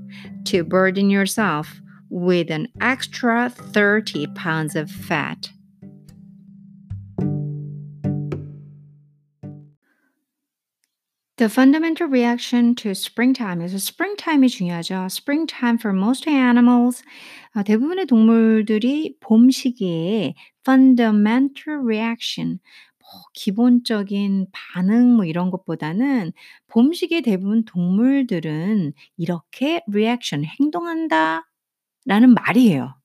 to burden yourself with an extra 30 pounds of fat. The fundamental reaction to springtime is springtime이 중요하죠. Springtime for most animals. 아, 대부분의 동물들이 봄 시기에 fundamental reaction 뭐 기본적인 반응 뭐 이런 것보다는 봄 시기에 대부분 동물들은 이렇게 reaction 행동한다 라는 말이에요.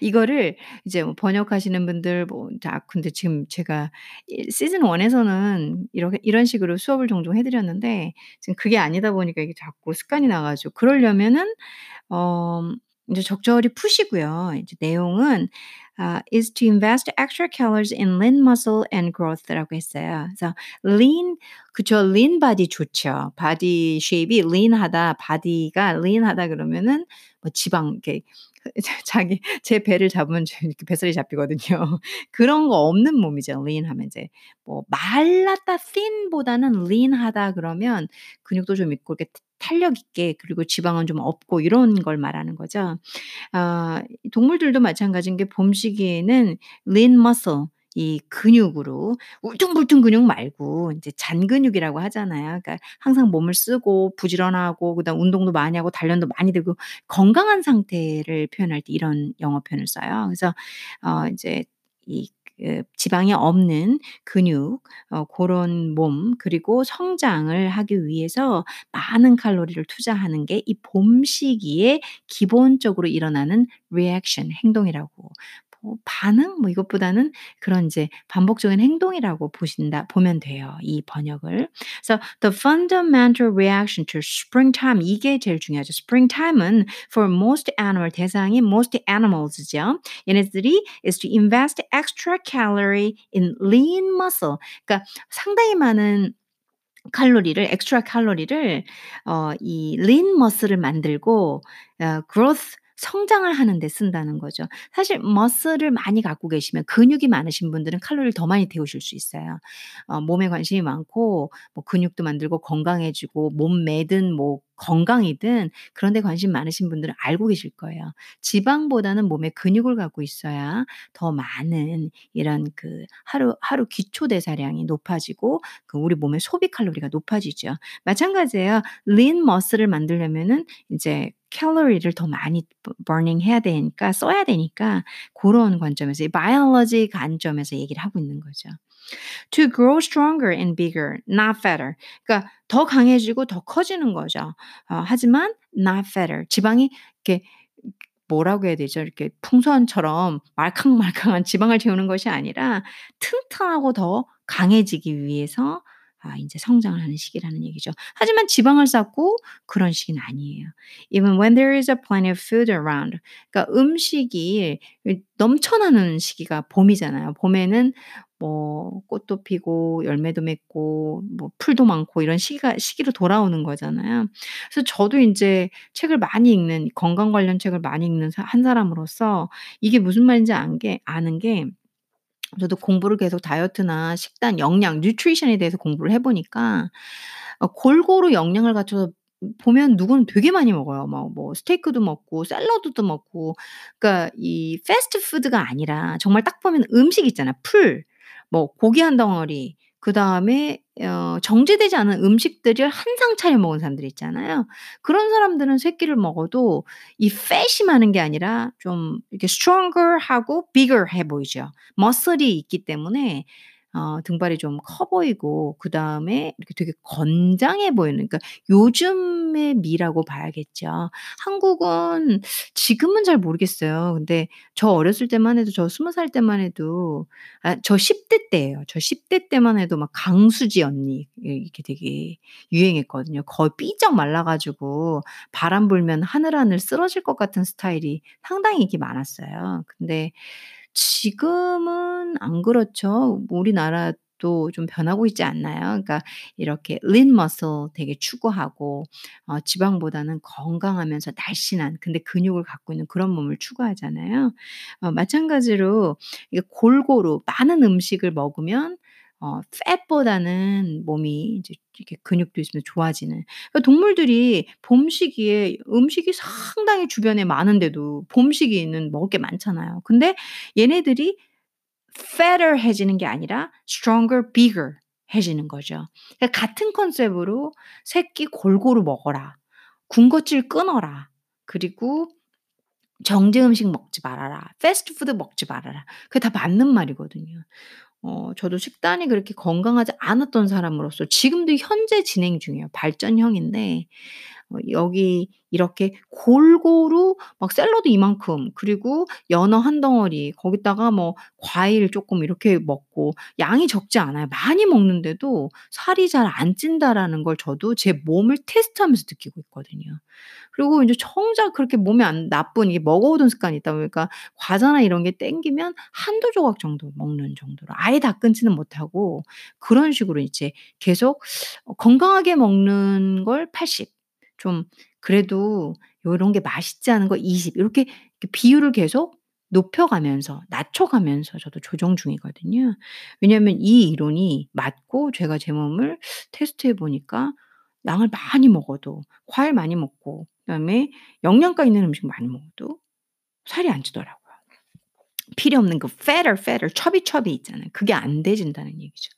이거를 이제 뭐 번역하시는 분들 뭐자 근데 지금 제가 이 시즌 1 에서는 이렇게 이런 식으로 수업을 종종 해 드렸는데 지금 그게 아니다 보니까 이게 자꾸 습관이 나 가지고 그러려면은 어 인제 적절히 푸시고요. 이제 내용은 아 is to invest extra calories in lean muscle and growth라고 했어요. 그래서 lean 그쵸. lean body 좋죠. body shape이 lean하다, body가 lean하다 그러면은 뭐 지방 이렇게 자기 제 배를 잡으면 이렇게 뱃살이 잡히거든요. 그런 거 없는 몸이죠. lean 하면 이제 뭐 말랐다 thin보다는 lean하다 그러면 근육도 좀 있고 이렇게 탄력 있게 그리고 지방은 좀 없고 이런 걸 말하는 거죠. 아 동물들도 마찬가지인 게 봄 시기에는 lean muscle 이 근육으로 울퉁불퉁 근육 말고 인제 잔 근육이라고 하잖아요. 그러니까 항상 몸을 쓰고 부지런하고 그다음 운동도 많이 하고 단련도 많이 되고 건강한 상태를 표현할 때 이런 영어 표현을 써요. 그래서 어 인제 이그 지방이 없는 근육 어 고런 몸 그리고 성장을 하기 위해서 많은 칼로리를 투자하는 게 이 봄 시기에 기본적으로 일어나는 reaction 행동이라고 뭐 반응 뭐 이것보다는 그런 이제 반복적인 행동이라고 보신다 보면 돼요, 이 번역을. 그래서 the fundamental reaction to springtime 이게 제일 중요하죠. springtime은 for most animal 대상이 most animals죠. 얘네들이 is to invest extra calorie in lean muscle. 그러니까 상당히 많은 칼로리를 extra 칼로리를 어 이 lean muscle을 만들고 어 growth 성장을 하는 데 쓴다는 거죠. 사실 머슬을 많이 갖고 계시면 근육이 많으신 분들은 칼로리를 더 많이 태우실 수 있어요. 어 몸에 관심이 많고 뭐 근육도 만들고 건강해지고 몸 매든 뭐 건강이든 그런 데 관심 많으신 분들은 알고 계실 거예요. 지방보다는 몸에 근육을 갖고 있어야 더 많은 이런 그 하루 하루 기초 대사량이 높아지고 그 우리 몸의 소비 칼로리가 높아지죠. 마찬가지예요. lean muscle을 만들려면은 이제 칼로리를 더 많이 burning 해야 되니까 써야 되니까 고런 관점에서 이 biology 관점에서 얘기를 하고 있는 거죠. To grow stronger and bigger, not fatter. 그러니까 더 강해지고 더 커지는 거죠. 어, 하지만 not fatter. 지방이 이렇게 뭐라고 해야 되죠? 이렇게 풍선처럼 말캉말캉한 지방을 채우는 것이 아니라 튼튼하고 더 강해지기 위해서 아 인제 성장을 하는 시기라는 얘기죠. 하지만 지방을 쌓고 그런 시기는 아니에요. Even when there is a plenty of food around. 그러니까 음식이 넘쳐나는 시기가 봄이잖아요. 봄에는 뭐 꽃도 피고 열매도 맺고 뭐 풀도 많고 이런 시기가 시기로 돌아오는 거잖아요. 그래서 저도 인제 책을 많이 읽는 건강 관련 책을 많이 읽는 사한 사람으로서 이게 무슨 말인지 안 게 아는 게 저도 공부를 계속 다이어트나 식단, 영양, nutrition에 대해서 공부를 해 보니까 어 골고루 영양을 갖춰서 보면 누구는 되게 많이 먹어요. 막 뭐 스테이크도 먹고 샐러드도 먹고 그러니까 이 패스트푸드가 아니라 정말 딱 보면 음식 있잖아요. 풀, 뭐 고기 한 덩어리 그다음에 어 정제되지 않은 음식들을 한 상 차려 먹은 사람들 있잖아요. 그런 사람들은 3 끼를 먹어도 이 fat이 많은 게 아니라 좀 이렇게 stronger하고 bigger해 보이죠. 머슬이 있기 때문에 어 등발이 좀 커 보이고 그 다음에 이렇게 되게 건장해 보이는 그러니까 요즘의 미라고 봐야겠죠. 한국은 지금은 잘 모르겠어요. 근데 저 어렸을 때만 해도 저 20살 때만 해도 아 저 10대 때예요. 저 10대 때만 해도 막 강수지 언니 예 이렇게 되게 유행했거든요. 거의 삐쩍 말라 가지고 바람 불면 하늘하늘 쓰러질 것 같은 스타일이 상당히 인기 많았어요. 근데 지금은 안 그렇죠. 우리나라 도 좀 변하고 있지 않나요? 그러니까 이렇게 lean muscle 되게 추구하고 어 지방보다는 건강하면서 날씬한 근데 근육을 갖고 있는 그런 몸을 추구하잖아요. 어 마찬가지로 이게 골고루 많은 음식을 먹으면 어 fat보다는 몸이 이제 이렇게 근육도 있으면 좋아지는 그러니까 동물들이 봄 시기에 음식이 상당히 주변에 많은데도 봄 시기에는 먹을 게 많잖아요. 근데 얘네들이 fatter 해지는 게 아니라 stronger, bigger 해지는 거죠. 그러니까 같은 컨셉으로 "새끼 골고루 먹어라. 군것질 끊어라. 그리고 정제 음식 먹지 말아라. 패스트푸드 먹지 말아라." 그게 다 맞는 말이거든요. 어 저도 식단이 그렇게 건강하지 않았던 사람으로서 지금도 현재 진행 중이에요. 발전형인데 어 여기 이렇게 골고루 막 샐러드 이만큼 그리고 연어 한 덩어리 거기다가 뭐 과일 쪼끔 이렇게 먹고 양이 적지 않아요. 많이 먹는데도 '살이 잘 안 찐다.'라는 걸 저도 제 몸을 테스트하면서 느끼고 있거든요. 그리고 인제 정작 그렇게 몸에 안 나쁜 이게 먹어오던 습관이 있다 보니까 과자나 이런 게 땡기면 한두 조각 정도 먹는 정도로 아예 다 끊지는 못하고 그런 식으로 이제 계속 어 건강하게 먹는 걸 80 좀 그래도 요런 게 맛있지 않은 거 20 이렇게 비율을 계속 높여가면서 낮춰가면서 저도 조정 중이거든요. 왜냐하면 이 이론이 맞고 제가 제 몸을 테스트해 보니까 양을 많이 먹어도 과일 많이 먹고 그다음에 영양가 있는 음식 많이 먹어도 살이 안 찌더라고요. 필요 없는 그 fatter, fatter chubby, chubby 있잖아요. 그게 안 돼진다는 얘기죠.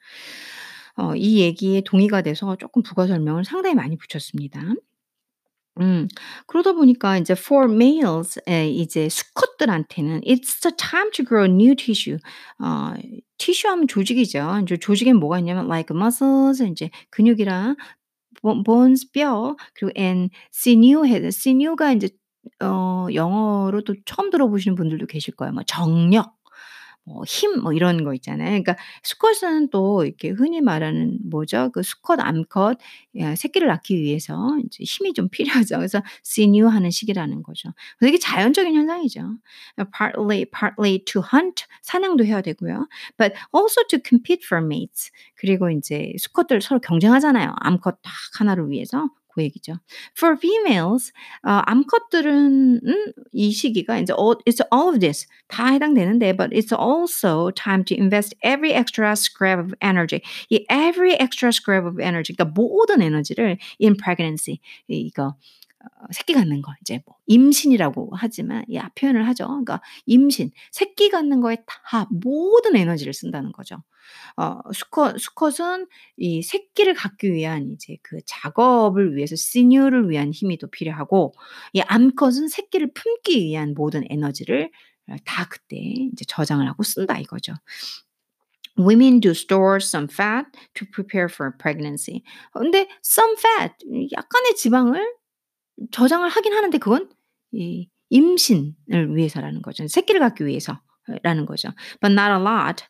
어 이 얘기에 동의가 돼서 쪼끔 부가 설명을 상당히 많이 붙였습니다. 음. 그러다 보니까 인제 for males 에 이제 수컷들한테는 "It's the time to grow new tissue." 어 티슈 하면 조직이죠. 인제 조직엔 뭐가 있냐면 like muscles 인제 근육이랑 보 bones 뼈 그리고 and sinew 해야 돼요. sinew가 인제 어 영어로 또 처음 들어보시는 분들도 계실 거예요. 뭐 정력 뭐 힘 뭐 이런 거 있잖아요. 그러니까 수컷은 또 이렇게 흔히 말하는 뭐죠? 그 수컷, 암컷 예 새끼를 낳기 위해서 이제 힘이 좀 필요하죠. 그래서 sinew 하는 시기라는 거죠. 이게 자연적인 현상이죠. 어 partly partly to hunt 사냥도 해야 되고요. but also to compete for mates 그리고 인제 수컷들 서로 경쟁하잖아요. 암컷 딱 하나를 위해서 그 얘기죠. For females, 어, 암컷들은 음, 이 시기가 이제 all, it's all of this 다 해당되는데, but it's also time to invest every extra scrap of energy. 이 every extra scrap of energy, 그러니까 모든 에너지를 in pregnancy 이거 어, 새끼 갖는 거 이제 뭐 임신이라고 하지만 이 표현을 하죠. 그러니까 임신, 새끼 갖는 거에 다 모든 에너지를 쓴다는 거죠. 어, 수컷 수컷은 이 새끼를 갖기 위한 이제 그 작업을 위해서 시뉴를 위한 힘이 또 필요하고 이 암컷은 새끼를 품기 위한 모든 에너지를 다 그때 이제 저장을 하고 쓴다 이거죠. Women do store some fat to prepare for pregnancy. 근데 some fat, 약간의 지방을 저장을 하긴 하는데 그건 이 임신을 위해서라는 거죠. 새끼를 갖기 위해서라는 거죠. But not a lot.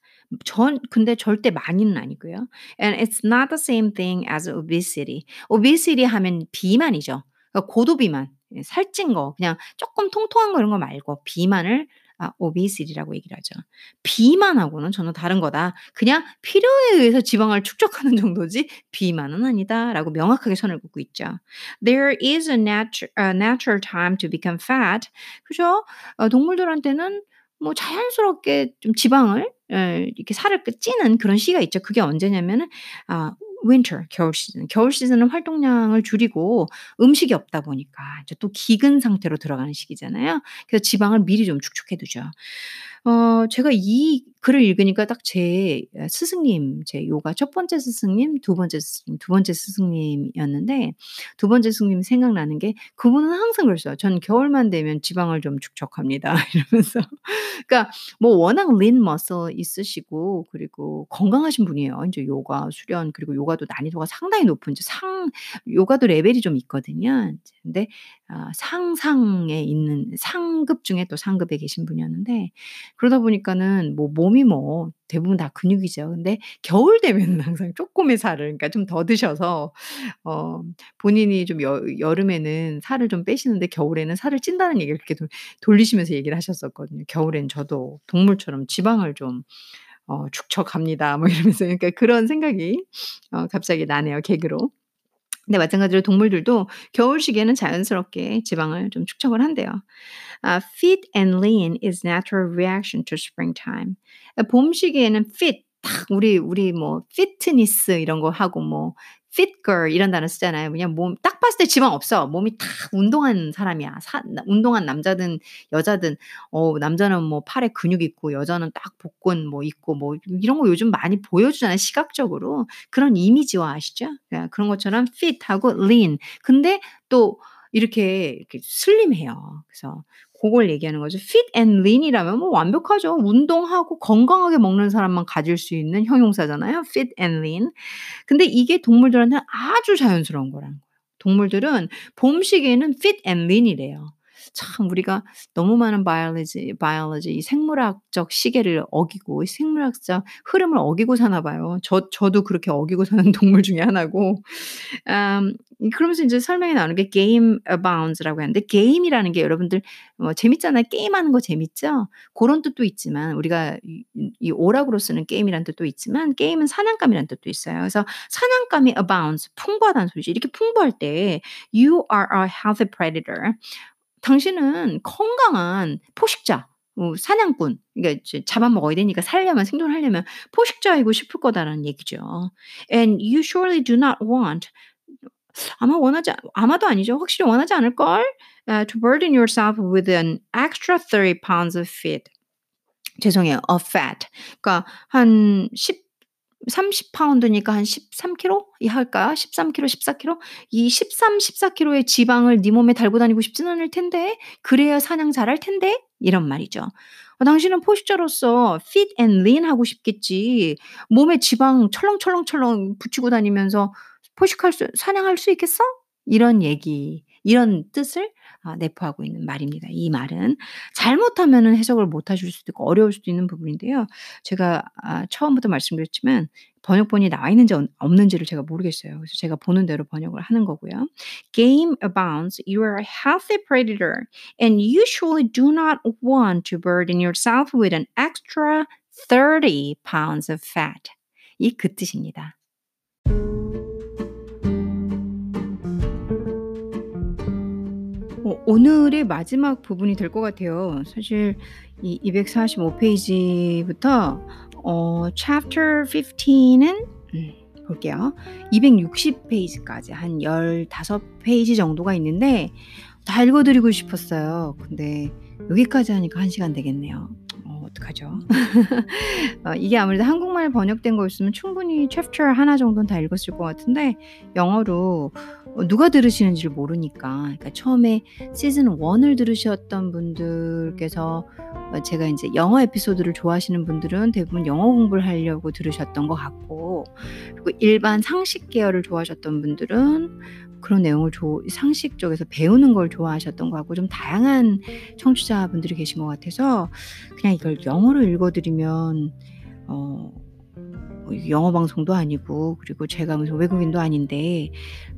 전 근데 절대 많이는 아니고요. And it's not the same thing as obesity. obesity 하면 비만이죠. 그러니까 고도 비만, 살찐 거, 그냥 조금 통통한 거 이런 거 말고 비만을 아, obesity라고 얘기를 하죠. 비만하고는 전혀 다른 거다. 그냥 필요에 의해서 지방을 축적하는 정도지 비만은 아니다라고 명확하게 선을 긋고 있죠. There is a natural, a natural time to become fat. 그죠? 어, 동물들한테는 뭐 자연스럽게 좀 지방을 에, 이렇게 살을 찌는 그런 시기가 있죠. 그게 언제냐면은 아 winter 겨울 시즌. 겨울 시즌은 활동량을 줄이고 음식이 없다 보니까 이제 또 기근 상태로 들어가는 시기잖아요. 그래서 지방을 미리 좀 축축해 두죠. 어 제가 이 글을 읽으니까 딱 제 스승님, 제 요가 첫 번째 스승님, 두 번째 스승님, 두 번째 스승님이었는데 두 번째 스승님이 생각나는 게 그분은 항상 그랬어요. "전 겨울만 되면 지방을 좀 축적합니다." 이러면서. 그러니까 뭐 워낙 lean muscle 있으시고 그리고 건강하신 분이에요. 인제 요가, 수련 그리고 요가도 난이도가 상당히 높은 이제 상 요가도 레벨이 좀 있거든요. 이제 근데 아 상상에 있는 상급 중에 또 상급에 계신 분이었는데 그러다 보니까는 뭐몸 이 뭐 대부분 다 근육이죠. 근데 겨울 되면은 항상 쪼꼬미 살을 그러니까 좀 더 드셔서 어 본인이 좀 여 여름에는 살을 좀 빼시는데 겨울에는 살을 찐다는 얘기를 그렇게 돌 돌리시면서 얘기를 하셨었거든요. "겨울엔 저도 동물처럼 지방을 좀 어 축적합니다." 뭐 이러면서 그러니까 그런 생각이 어 갑자기 나네요, 개그로. 근데 마찬가지로 동물들도 겨울 시기에는 자연스럽게 지방을 좀 축적을 한대요. Uh, fit and lean is natural reaction to springtime. 봄 시기에는 fit 딱 우리 우리 뭐 피트니스 이런 거 하고 뭐 fit girl 이런 단어 쓰잖아요. 그냥 몸 딱 봤을 때 지방 없어. 몸이 딱 운동한 사람이야. 사, 운동한 남자든 여자든 어 남자는 뭐 팔에 근육 있고 여자는 딱 복근 뭐 있고 뭐 이런 거 요즘 많이 보여주잖아요. 시각적으로 그런 이미지화 아시죠? 그런 것처럼 fit하고 lean. 근데 또 이렇게 이렇게 슬림해요. 그래서 고걸 얘기하는 거죠. fit and lean이라면 뭐 완벽하죠. 운동하고 건강하게 먹는 사람만 가질 수 있는 형용사잖아요. fit and lean. 근데 이게 동물들한테는 아주 자연스러운 거라는 거예요. 동물들은 봄 시기에는 fit and lean이래요. 참 우리가 너무 많은 바이올로지, 바이올로지 이 생물학적 시계를 어기고 생물학적 흐름을 어기고 사나 봐요. 저 저도 그렇게 어기고 사는 동물 중에 하나고. 음, 그러면서 이제 설명이 나오는 게 game abounds라고 하는데 게임이라는 게 여러분들 뭐 재밌잖아요. 게임하는 거 재밌죠? 그런 뜻도 있지만 우리가 이, 이 오락으로 쓰는 게임이라는 뜻도 있지만 게임은 사냥감이라는 뜻도 있어요. 그래서 사냥감이 abounds 풍부하다는 소리지. 이렇게 풍부할 때 you are a healthy predator. 당신은 건강한 포식자, 어 사냥꾼 그러니까 잡아먹어야 되니까 살려면 생존하려면 포식자이고 싶을 거다라는 얘기죠. And you surely do not want 아마 원하지 아마도 아니죠. 확실히 원하지 않을 걸? Uh, to burden yourself with an extra 30 pounds of fat. 죄송해요. of fat. 그러니까 한 10 30파운드니까 한 13kg 이할까? 13kg, 14kg? 이 13, 14kg의 지방을 네 몸에 달고 다니고 싶지는 않을 텐데 그래야 사냥 잘할 텐데 이런 말이죠. 어, 당신은 포식자로서 fit and lean 하고 싶겠지. 몸에 지방 철렁철렁철렁 붙이고 다니면서 포식할 수 사냥할 수 있겠어? 이런 얘기, 이런 뜻을 아, 내포하고 있는 말입니다. 이 말은 잘못하면은 해석을 못 하실 수도 있고 어려울 수도 있는 부분인데요. 제가 아, 처음부터 말씀드렸지만 번역본이 나와 있는지 없는지를 제가 모르겠어요. 그래서 제가 보는 대로 번역을 하는 거고요. Game abounds, you are a healthy predator and usually do not want to burden yourself with an extra 30 pounds of fat. 이 그 뜻입니다. 오늘의 마지막 부분이 될 것 같아요. 사실 이 245 페이지부터 어 chapter 15은 음 볼게요. 260 페이지까지 한 15 페이지 정도가 있는데 다 읽어 드리고 싶었어요. 근데 여기까지 하니까 1 시간 되겠네요. 어 어떡하죠? 어 이게 아무래도 한국말 번역된 거였으면 충분히 챕터 하나 정도는 다 읽었을 것 같은데 영어로 어 누가 들으시는지를 모르니까 그러니까 처음에 시즌 1을 들으셨던 분들께서 어 제가 인제 영어 에피소드를 좋아하시는 분들은 대부분 영어 공부를 하려고 들으셨던 것 같고 그리고 일반 상식 계열을 좋아하셨던 분들은 그런 내용을 조 상식 쪽에서 배우는 걸 좋아하셨던 것 같고 좀 다양한 청취자분들이 계신 것 같아서 그냥 이걸 영어로 읽어 드리면 어뭐 영어 방송도 아니고 그리고 제가 무슨 외국인도 아닌데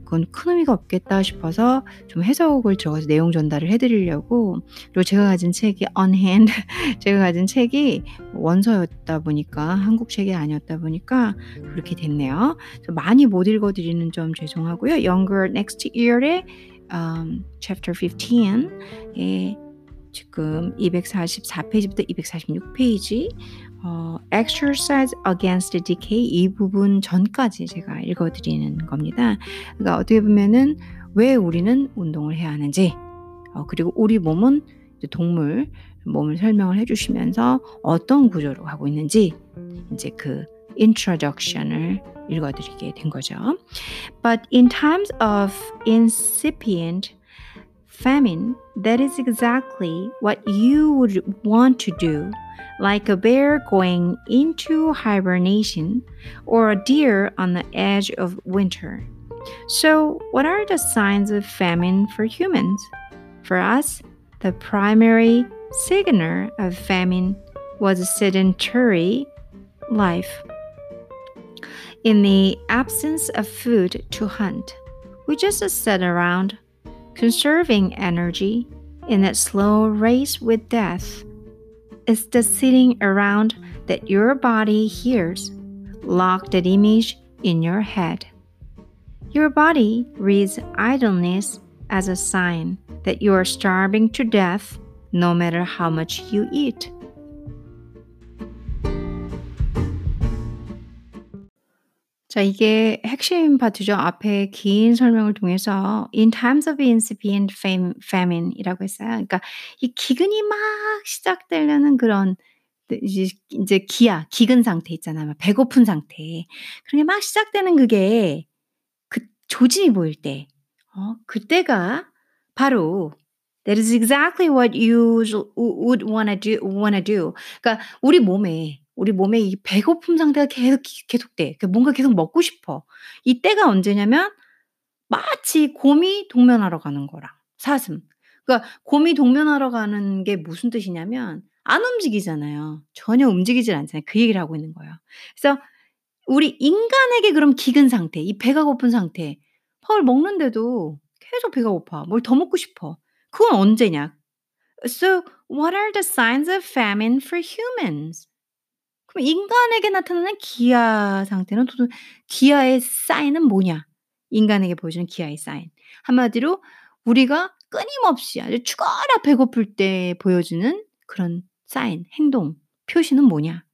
그건 큰 의미가 없겠다 싶어서 좀 해석을 들어가서 내용 전달을 해 드리려고 그리고 제가 가진 책이 on hand 제가 가진 책이 원서였다 보니까 한국 책이 아니었다 보니까 그렇게 됐네요. 많이 못 읽어 드리는 점 죄송하고요. Younger Next Year의 음 chapter 15에 지금 244 페이지부터 246 페이지 어 Exercise Against Decay 이 부분 전까지 제가 읽어 드리는 겁니다. 그러니까 어떻게 보면은 왜 우리는 운동을 해야 하는지 어 그리고 우리 몸은 이제 동물 몸을 설명을 해 주시면서 어떤 구조로 하고 있는지 인제 그 introduction을 읽어 드리게 된 거죠. But in times of incipient famine, that is exactly what you would want to do, like a bear going into hibernation or a deer on the edge of winter. So, what are the signs of famine for humans? For us, the primary signer of famine was a sedentary life. In the absence of food to hunt, we just sat around conserving energy in that slow race with death. It's the sitting around that your body hears. Lock that image in your head. Your body reads idleness as a sign that you are starving to death no matter how much you eat. 자, 이게 핵심 파트죠. 앞에 긴 설명을 통해서 in times of incipient fam famine이라고 했어요. 그러니까 이 기근이 막 시작되려는 그런 네 이제 기아, 기근 상태 있잖아요. 막 배고픈 상태. 그런 게 막 시작되는 그게 그 조짐이 보일 때 어 그때가 바로 that is exactly what you would wanna do wanna do. 그러니까 우리 몸에 우리 몸에 이 배고픔 상태가 계속 계속돼. 그 뭔가 계속 먹고 싶어. 이때가 언제냐면 마치 곰이 동면하러 가는 거랑 사슴. 그러니까 곰이 동면하러 가는 게 무슨 뜻이냐면 안 움직이잖아요. 전혀 움직이질 않잖아요. 그 얘기를 하고 있는 거예요. 그래서 우리 인간에게 그럼 기근 상태, 이 배가 고픈 상태, 밥을 먹는데도 계속 배가 고파. 뭘 더 먹고 싶어. 그건 언제냐? So, what are the signs of famine for humans? 그럼 인간에게 나타나는 기아 상태는 도대 기아의 사인은 뭐냐? 인간에게 보여주는 기아의 사인. 한마디로 우리가 끊임없이 아주 죽어라 배고플 때 보여주는 그런 사인, 행동, 표시는 뭐냐?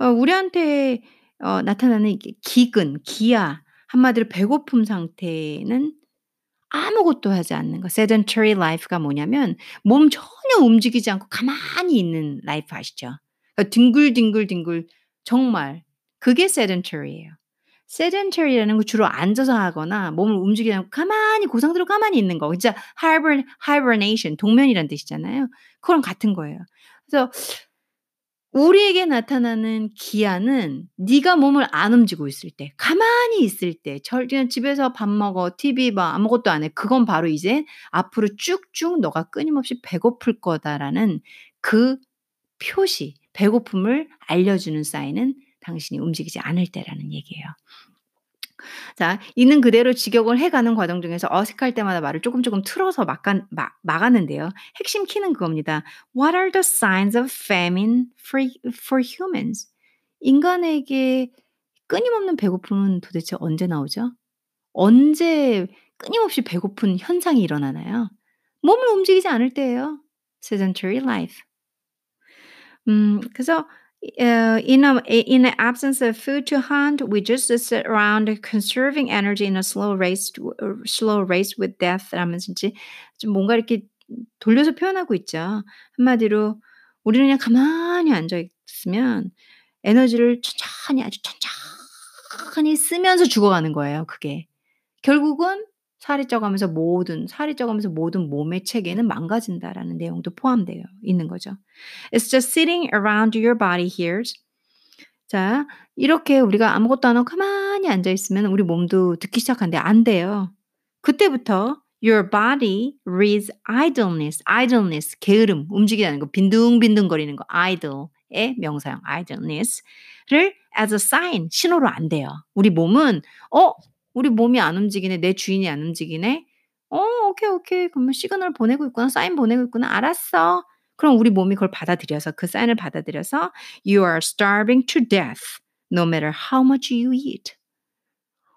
어 우리한테 어 나타나는 기근, 기아, 한마디로 배고픔 상태는 아무것도 하지 않는 거. sedentary life가 뭐냐면 몸 전혀 움직이지 않고 가만히 있는 life 아시죠? 그러니까 뒹굴뒹굴뒹굴 정말 그게 sedentary예요. sedentary라는 건 주로 앉아서 하거나 몸을 움직이지 않고 가만히 그 상태로 가만히 있는 거. 진짜 hibern hibernation 동면이란 뜻이잖아요. 그거랑 같은 거예요. 그래서 우리에게 나타나는 기아는 네가 몸을 안 움직이고 있을 때, 가만히 있을 때, 절 그냥 집에서 밥 먹어, TV 봐, 아무것도 안 해. 그건 바로 이제 앞으로 쭉쭉 너가 끊임없이 배고플 거다라는 그 표시, 배고픔을 알려주는 사인은 당신이 움직이지 않을 때라는 얘기예요. 자, 있는 그대로 직역을 해가는 과정 중에서 어색할 때마다 말을 조금 조금 틀어서 막간, 막, 막았는데요. 핵심 키는 그겁니다. What are the signs of famine for, for humans? 인간에게 끊임없는 배고픔은 도대체 언제 나오죠? 언제 끊임없이 배고픈 현상이 일어나나요? 몸을 움직이지 않을 때예요. sedentary life. 음, 그래서 uh, in a in the absence of food to hunt, we just sit around conserving energy in a slow race, slow race with death. 라면서 이제 좀 뭔가 이렇게 돌려서 표현하고 있죠. 한마디로 우리는 그냥 가만히 앉아 있으면 에너지를 천천히 아주 천천히 쓰면서 죽어가는 거예요. 그게 결국은 살이 쪄가면서 모든 살이 쪄가면서 모든 몸의 체계는 망가진다라는 내용도 포함되어 있는 거죠. It's just sitting around your body here. 자, 이렇게 우리가 아무것도 안 하고 가만히 앉아 있으면 우리 몸도 듣기 시작하는데 안 돼요. 그때부터 your body reads idleness, idleness, 게으름, 움직이는 거, 빈둥빈둥거리는 거, idle의 명사형 idleness를 as a sign, 신호로 안 돼요. 우리 몸은 어 우리 몸이 안 움직이네. 내 주인이 안 움직이네. 어, 오케이, 오케이. 그러면 시그널 보내고 있구나. 사인 보내고 있구나. 알았어. 그럼 우리 몸이 그걸 받아들여서 그 사인을 받아들여서 you are starving to death no matter how much you eat.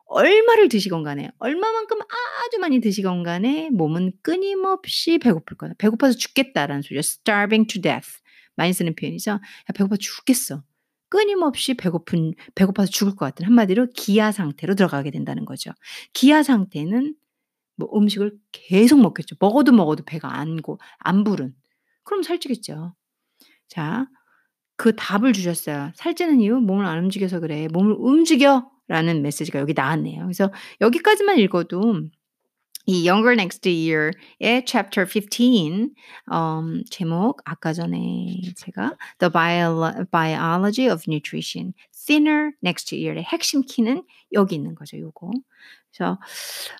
얼마를 드시건 간에 얼마만큼 아주 많이 드시건 간에 몸은 끊임없이 배고플 거다. 배고파서 죽겠다라는 소리죠. starving to death. 많이 쓰는 표현이죠. 야, 배고파 죽겠어. 끊임없이 배고픈 배고파서 죽을 것 같은 한마디로 기아 상태로 들어가게 된다는 거죠. 기아 상태는 뭐 음식을 계속 먹겠죠. 먹어도 먹어도 배가 안 고 안 부른. 그럼 살찌겠죠. 자, 그 답을 주셨어요. 살찌는 이유 몸을 안 움직여서 그래. 몸을 움직여 라는 메시지가 여기 나왔네요. 그래서 여기까지만 읽어도 이 Younger Next Year의 Chapter 15 음, 제목 아까 전에 제가 The Bio, Biology of Nutrition Thinner Next Year의 핵심 키는 여기 있는 거죠. 요거. 그래서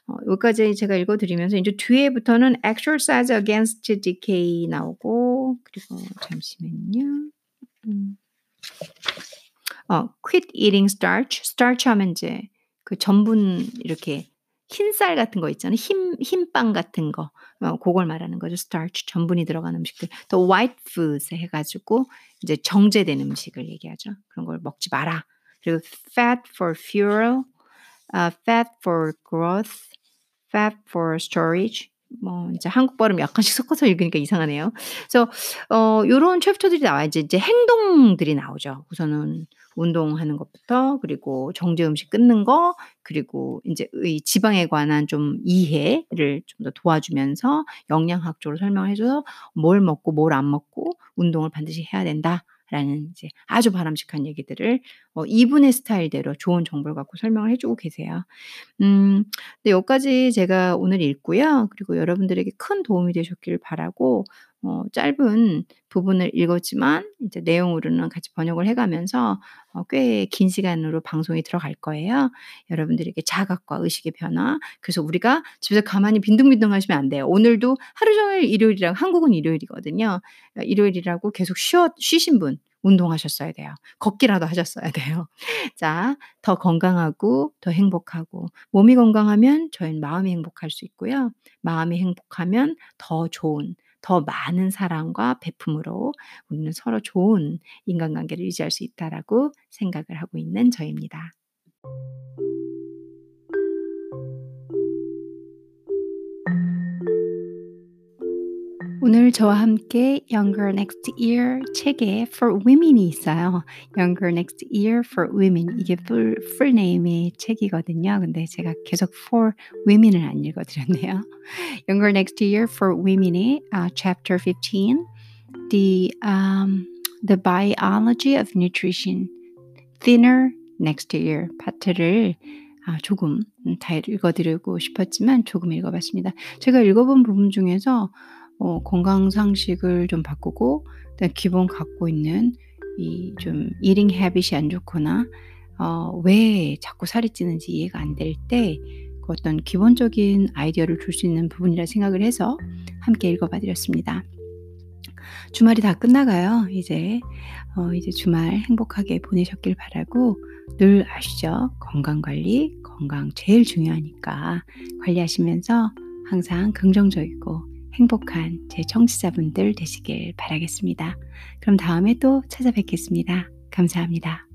어, 여기까지 제가 읽어드리면서 이제 뒤에부터는 Exercise Against Decay 나오고 그리고 잠시만요. 음. 어, Quit Eating Starch. Starch 하면 이제 그 전분 이렇게 흰 쌀 같은 거 있잖아요. 흰, 흰빵 같은 거. 어, 그걸 말하는 거죠. starch, 전분이 들어간 음식들. 또 white foods 해가지고 이제 정제된 음식을 얘기하죠. 그런 걸 먹지 마라. 그리고 fat for fuel, uh, fat for growth, fat for storage. 뭐 이제 한국 발음 약간씩 섞어서 읽으니까 이상하네요. 그래서 어 요런 챕터들이 나와야지 이제 행동들이 나오죠. 우선은 운동하는 것부터 그리고 정제 음식 끊는 거 그리고 이제 의 지방에 관한 좀 이해를 좀 더 도와주면서 영양학적으로 설명해 줘서 뭘 먹고 뭘 안 먹고 운동을 반드시 해야 된다. 라는 이제 아주 바람직한 얘기들을 어 이분의 스타일대로 좋은 정보를 갖고 설명을 해 주고 계세요. 음 네 여기까지 제가 오늘 읽고요. 그리고 여러분들에게 큰 도움이 되셨기를 바라고 어 짧은 부분을 읽었지만 이제 내용으로는 같이 번역을 해 가면서 어 꽤 긴 시간으로 방송이 들어갈 거예요. 여러분들에게 자각과 의식의 변화 그래서 우리가 집에서 가만히 빈둥빈둥 하시면 안 돼요. 오늘도 하루 종일 일요일이라고 한국은 일요일이거든요. 어 일요일이라고 계속 쉬어 쉬신 분 운동하셨어야 돼요. 걷기라도 하셨어야 돼요. 자, 더 건강하고 더 행복하고 몸이 건강하면 저희는 마음이 행복할 수 있고요. 마음이 행복하면 더 좋은 더 많은 사랑과 베품으로 우리는 서로 좋은 인간관계를 유지할 수 있다라고 생각을 하고 있는 저입니다. 오늘 저와 함께 Younger Next Year 책에 For Women이 있어요. Younger Next Year for Women 이게 full name의 책이거든요. 근데 제가 계속 For Women을 안 읽어드렸네요. Younger Next Year for Women의 uh, Chapter 15 The, um, the Biology of Nutrition Thinner Next Year 파트를 아, 조금 다 읽어드리고 싶었지만 조금 읽어봤습니다. 제가 읽어본 부분 중에서 어 건강 상식을 좀 바꾸고 기본 갖고 있는 이 좀 eating habit이 안 좋거나 어 왜 자꾸 살이 찌는지 이해가 안 될 때 그 어떤 기본적인 아이디어를 줄 수 있는 부분이라 생각을 해서 함께 읽어봐 드렸습니다. 주말이 다 끝나가요. 이제 어 이제 주말 행복하게 보내셨길 바라고 늘 아시죠? 건강 관리, 건강 제일 중요하니까 관리하시면서 항상 긍정적이고 행복한 제 청취자분들 되시길 바라겠습니다. 그럼 다음에 또 찾아뵙겠습니다. 감사합니다.